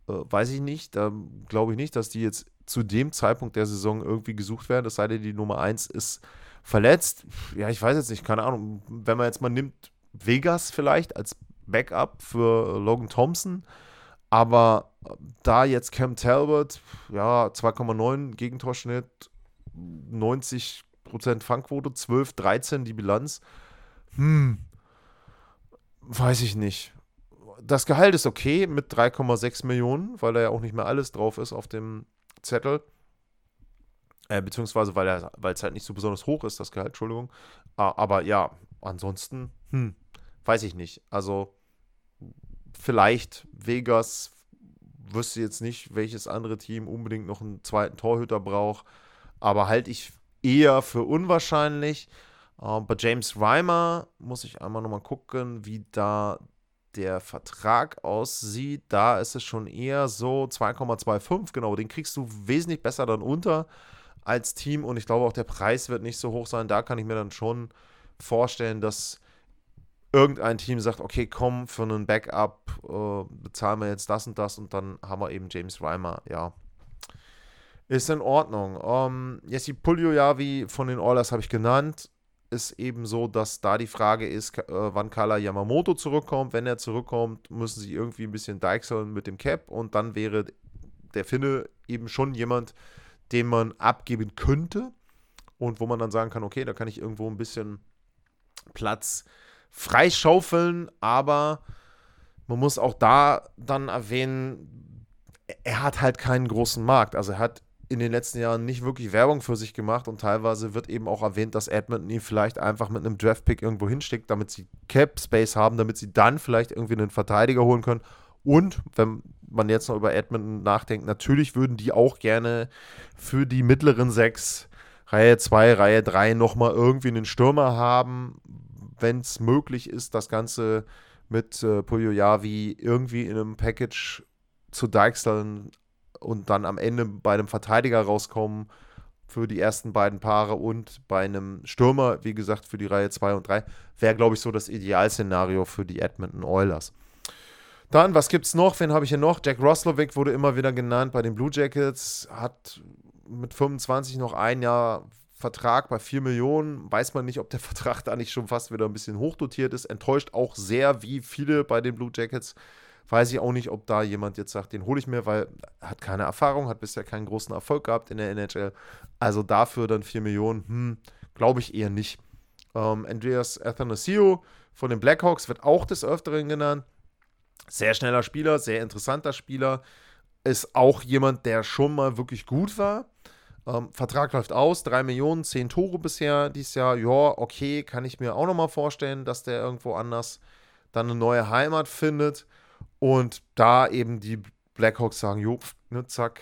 Speaker 3: äh, weiß ich nicht, da glaube ich nicht, dass die jetzt zu dem Zeitpunkt der Saison irgendwie gesucht werden, es sei denn, die Nummer 1 ist verletzt. Ja, ich weiß jetzt nicht, keine Ahnung. Wenn man jetzt mal nimmt, Vegas vielleicht als Backup für Logan Thompson, aber da jetzt Cam Talbot, ja, 2,9 Gegentorschnitt, 90% Fangquote, 12, 13 die Bilanz. Hm, weiß ich nicht. Das Gehalt ist okay mit 3,6 Millionen, weil da ja auch nicht mehr alles drauf ist auf dem Zettel. Äh, beziehungsweise weil es halt nicht so besonders hoch ist, das Gehalt, Entschuldigung. Ah, aber ja, ansonsten, hm, weiß ich nicht. Also vielleicht Vegas wüsste jetzt nicht, welches andere Team unbedingt noch einen zweiten Torhüter braucht, aber halte ich eher für unwahrscheinlich. Uh, bei James Reimer muss ich einmal nochmal gucken, wie da der Vertrag aussieht, da ist es schon eher so 2,25, genau, den kriegst du wesentlich besser dann unter als Team und ich glaube auch der Preis wird nicht so hoch sein. Da kann ich mir dann schon vorstellen, dass irgendein Team sagt, okay, komm, für einen Backup äh, bezahlen wir jetzt das und das und dann haben wir eben James Reimer, ja. Ist in Ordnung. Ähm, Jesse Puljojavi von den Oilers habe ich genannt ist eben so, dass da die Frage ist, äh, wann Kala Yamamoto zurückkommt. Wenn er zurückkommt, müssen sie irgendwie ein bisschen deichseln mit dem Cap und dann wäre der Finne eben schon jemand, den man abgeben könnte und wo man dann sagen kann, okay, da kann ich irgendwo ein bisschen Platz freischaufeln, aber man muss auch da dann erwähnen, er hat halt keinen großen Markt. Also er hat in den letzten Jahren nicht wirklich Werbung für sich gemacht und teilweise wird eben auch erwähnt, dass Edmonton ihn vielleicht einfach mit einem Draftpick irgendwo hinsteckt, damit sie Cap Space haben, damit sie dann vielleicht irgendwie einen Verteidiger holen können. Und wenn man jetzt noch über Edmonton nachdenkt, natürlich würden die auch gerne für die mittleren sechs, Reihe 2, Reihe 3 nochmal irgendwie einen Stürmer haben, wenn es möglich ist, das Ganze mit äh, Puyoyavi irgendwie in einem Package zu deichseln, und dann am Ende bei einem Verteidiger rauskommen für die ersten beiden Paare und bei einem Stürmer, wie gesagt, für die Reihe 2 und 3, wäre, glaube ich, so das Idealszenario für die Edmonton Oilers. Dann, was gibt es noch? Wen habe ich hier noch? Jack Roslovic wurde immer wieder genannt bei den Blue Jackets, hat mit 25 noch ein Jahr Vertrag bei 4 Millionen. Weiß man nicht, ob der Vertrag da nicht schon fast wieder ein bisschen hochdotiert ist. Enttäuscht auch sehr, wie viele bei den Blue Jackets. Weiß ich auch nicht, ob da jemand jetzt sagt, den hole ich mir, weil er hat keine Erfahrung, hat bisher keinen großen Erfolg gehabt in der NHL. Also dafür dann 4 Millionen, hm, glaube ich eher nicht. Ähm, Andreas Athanasio von den Blackhawks wird auch des Öfteren genannt. Sehr schneller Spieler, sehr interessanter Spieler. Ist auch jemand, der schon mal wirklich gut war. Ähm, Vertrag läuft aus, 3 Millionen, 10 Tore bisher dieses Jahr. Ja, okay, kann ich mir auch nochmal vorstellen, dass der irgendwo anders dann eine neue Heimat findet. Und da eben die Blackhawks sagen, jo, ne, zack,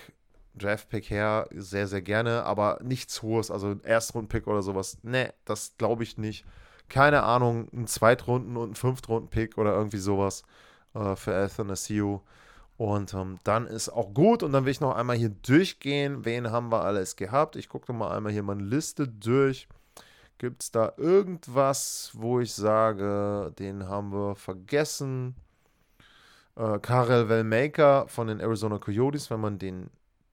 Speaker 3: Draft-Pick her, sehr, sehr gerne, aber nichts Hohes, also ein Erstrunden-Pick oder sowas. Ne, das glaube ich nicht. Keine Ahnung, ein Zweitrunden- und ein Fünftrunden-Pick oder irgendwie sowas äh, für Athanasio. Und ähm, dann ist auch gut. Und dann will ich noch einmal hier durchgehen. Wen haben wir alles gehabt? Ich gucke mal einmal hier meine Liste durch. Gibt es da irgendwas, wo ich sage, den haben wir vergessen? Äh, Karel Wellmaker von den Arizona Coyotes, wenn man den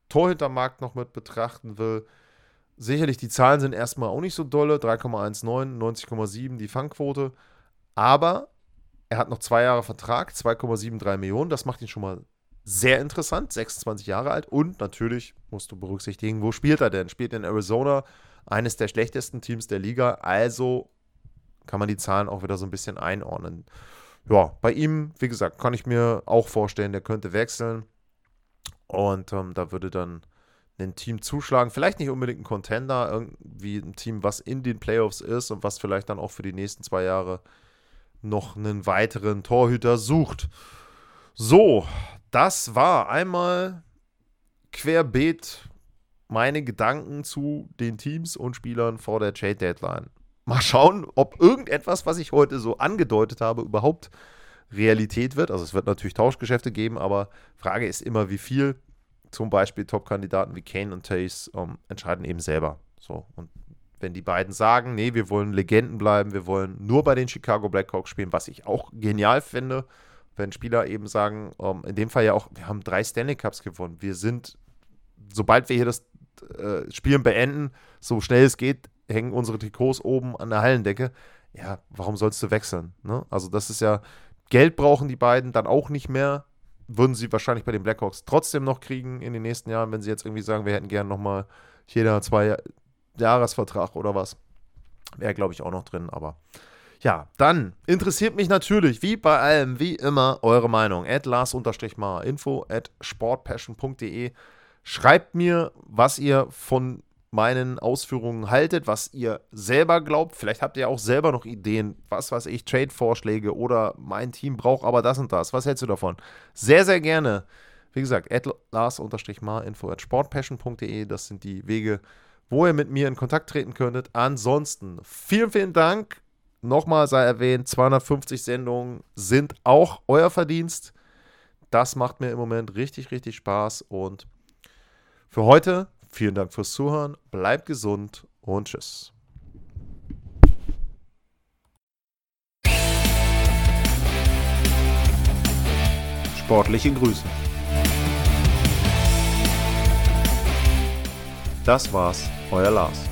Speaker 3: Torhintermarkt noch mit betrachten will. Sicherlich, die Zahlen sind erstmal auch nicht so dolle. 3,19, 90,7 die Fangquote. Aber er hat noch zwei Jahre Vertrag, 2,73 Millionen. Das macht ihn schon mal sehr interessant. 26 Jahre alt. Und natürlich musst du berücksichtigen, wo spielt er denn? Spielt in Arizona, eines der schlechtesten Teams der Liga. Also kann man die Zahlen auch wieder so ein bisschen einordnen ja, bei ihm, wie gesagt, kann ich mir auch vorstellen, der könnte wechseln. Und ähm, da würde dann ein Team zuschlagen. Vielleicht nicht unbedingt ein Contender, irgendwie ein Team, was in den Playoffs ist und was vielleicht dann auch für die nächsten zwei Jahre noch einen weiteren Torhüter sucht. So, das war einmal querbeet meine Gedanken zu den Teams und Spielern vor der Trade Deadline mal schauen, ob irgendetwas, was ich heute so angedeutet habe, überhaupt Realität wird. Also es wird natürlich Tauschgeschäfte geben, aber Frage ist immer, wie viel. Zum Beispiel Top-Kandidaten wie Kane und Tays ähm, entscheiden eben selber. So, und wenn die beiden sagen, nee, wir wollen Legenden bleiben, wir wollen nur bei den Chicago Blackhawks spielen, was ich auch genial finde, wenn Spieler eben sagen, ähm, in dem Fall ja auch, wir haben drei Stanley Cups gewonnen, wir sind, sobald wir hier das äh, Spielen beenden, so schnell es geht, hängen unsere Trikots oben an der Hallendecke. Ja, warum sollst du wechseln? Ne? Also, das ist ja, Geld brauchen die beiden dann auch nicht mehr. Würden sie wahrscheinlich bei den Blackhawks trotzdem noch kriegen in den nächsten Jahren, wenn sie jetzt irgendwie sagen, wir hätten gerne nochmal jeder zwei Jahresvertrag oder was. Wäre, glaube ich, auch noch drin, aber. Ja, dann interessiert mich natürlich, wie bei allem, wie immer, eure Meinung. At Lars-Mar, info at sportpassion.de. Schreibt mir, was ihr von meinen Ausführungen haltet, was ihr selber glaubt. Vielleicht habt ihr auch selber noch Ideen, was weiß ich, Trade-Vorschläge oder mein Team braucht aber das und das. Was hältst du davon? Sehr, sehr gerne. Wie gesagt, lars-mar info at sportpassion.de. Das sind die Wege, wo ihr mit mir in Kontakt treten könntet. Ansonsten vielen, vielen Dank. Nochmal sei erwähnt, 250 Sendungen sind auch euer Verdienst. Das macht mir im Moment richtig, richtig Spaß. Und für heute Vielen Dank fürs Zuhören, bleibt gesund und tschüss.
Speaker 2: Sportliche Grüße.
Speaker 3: Das war's, euer Lars.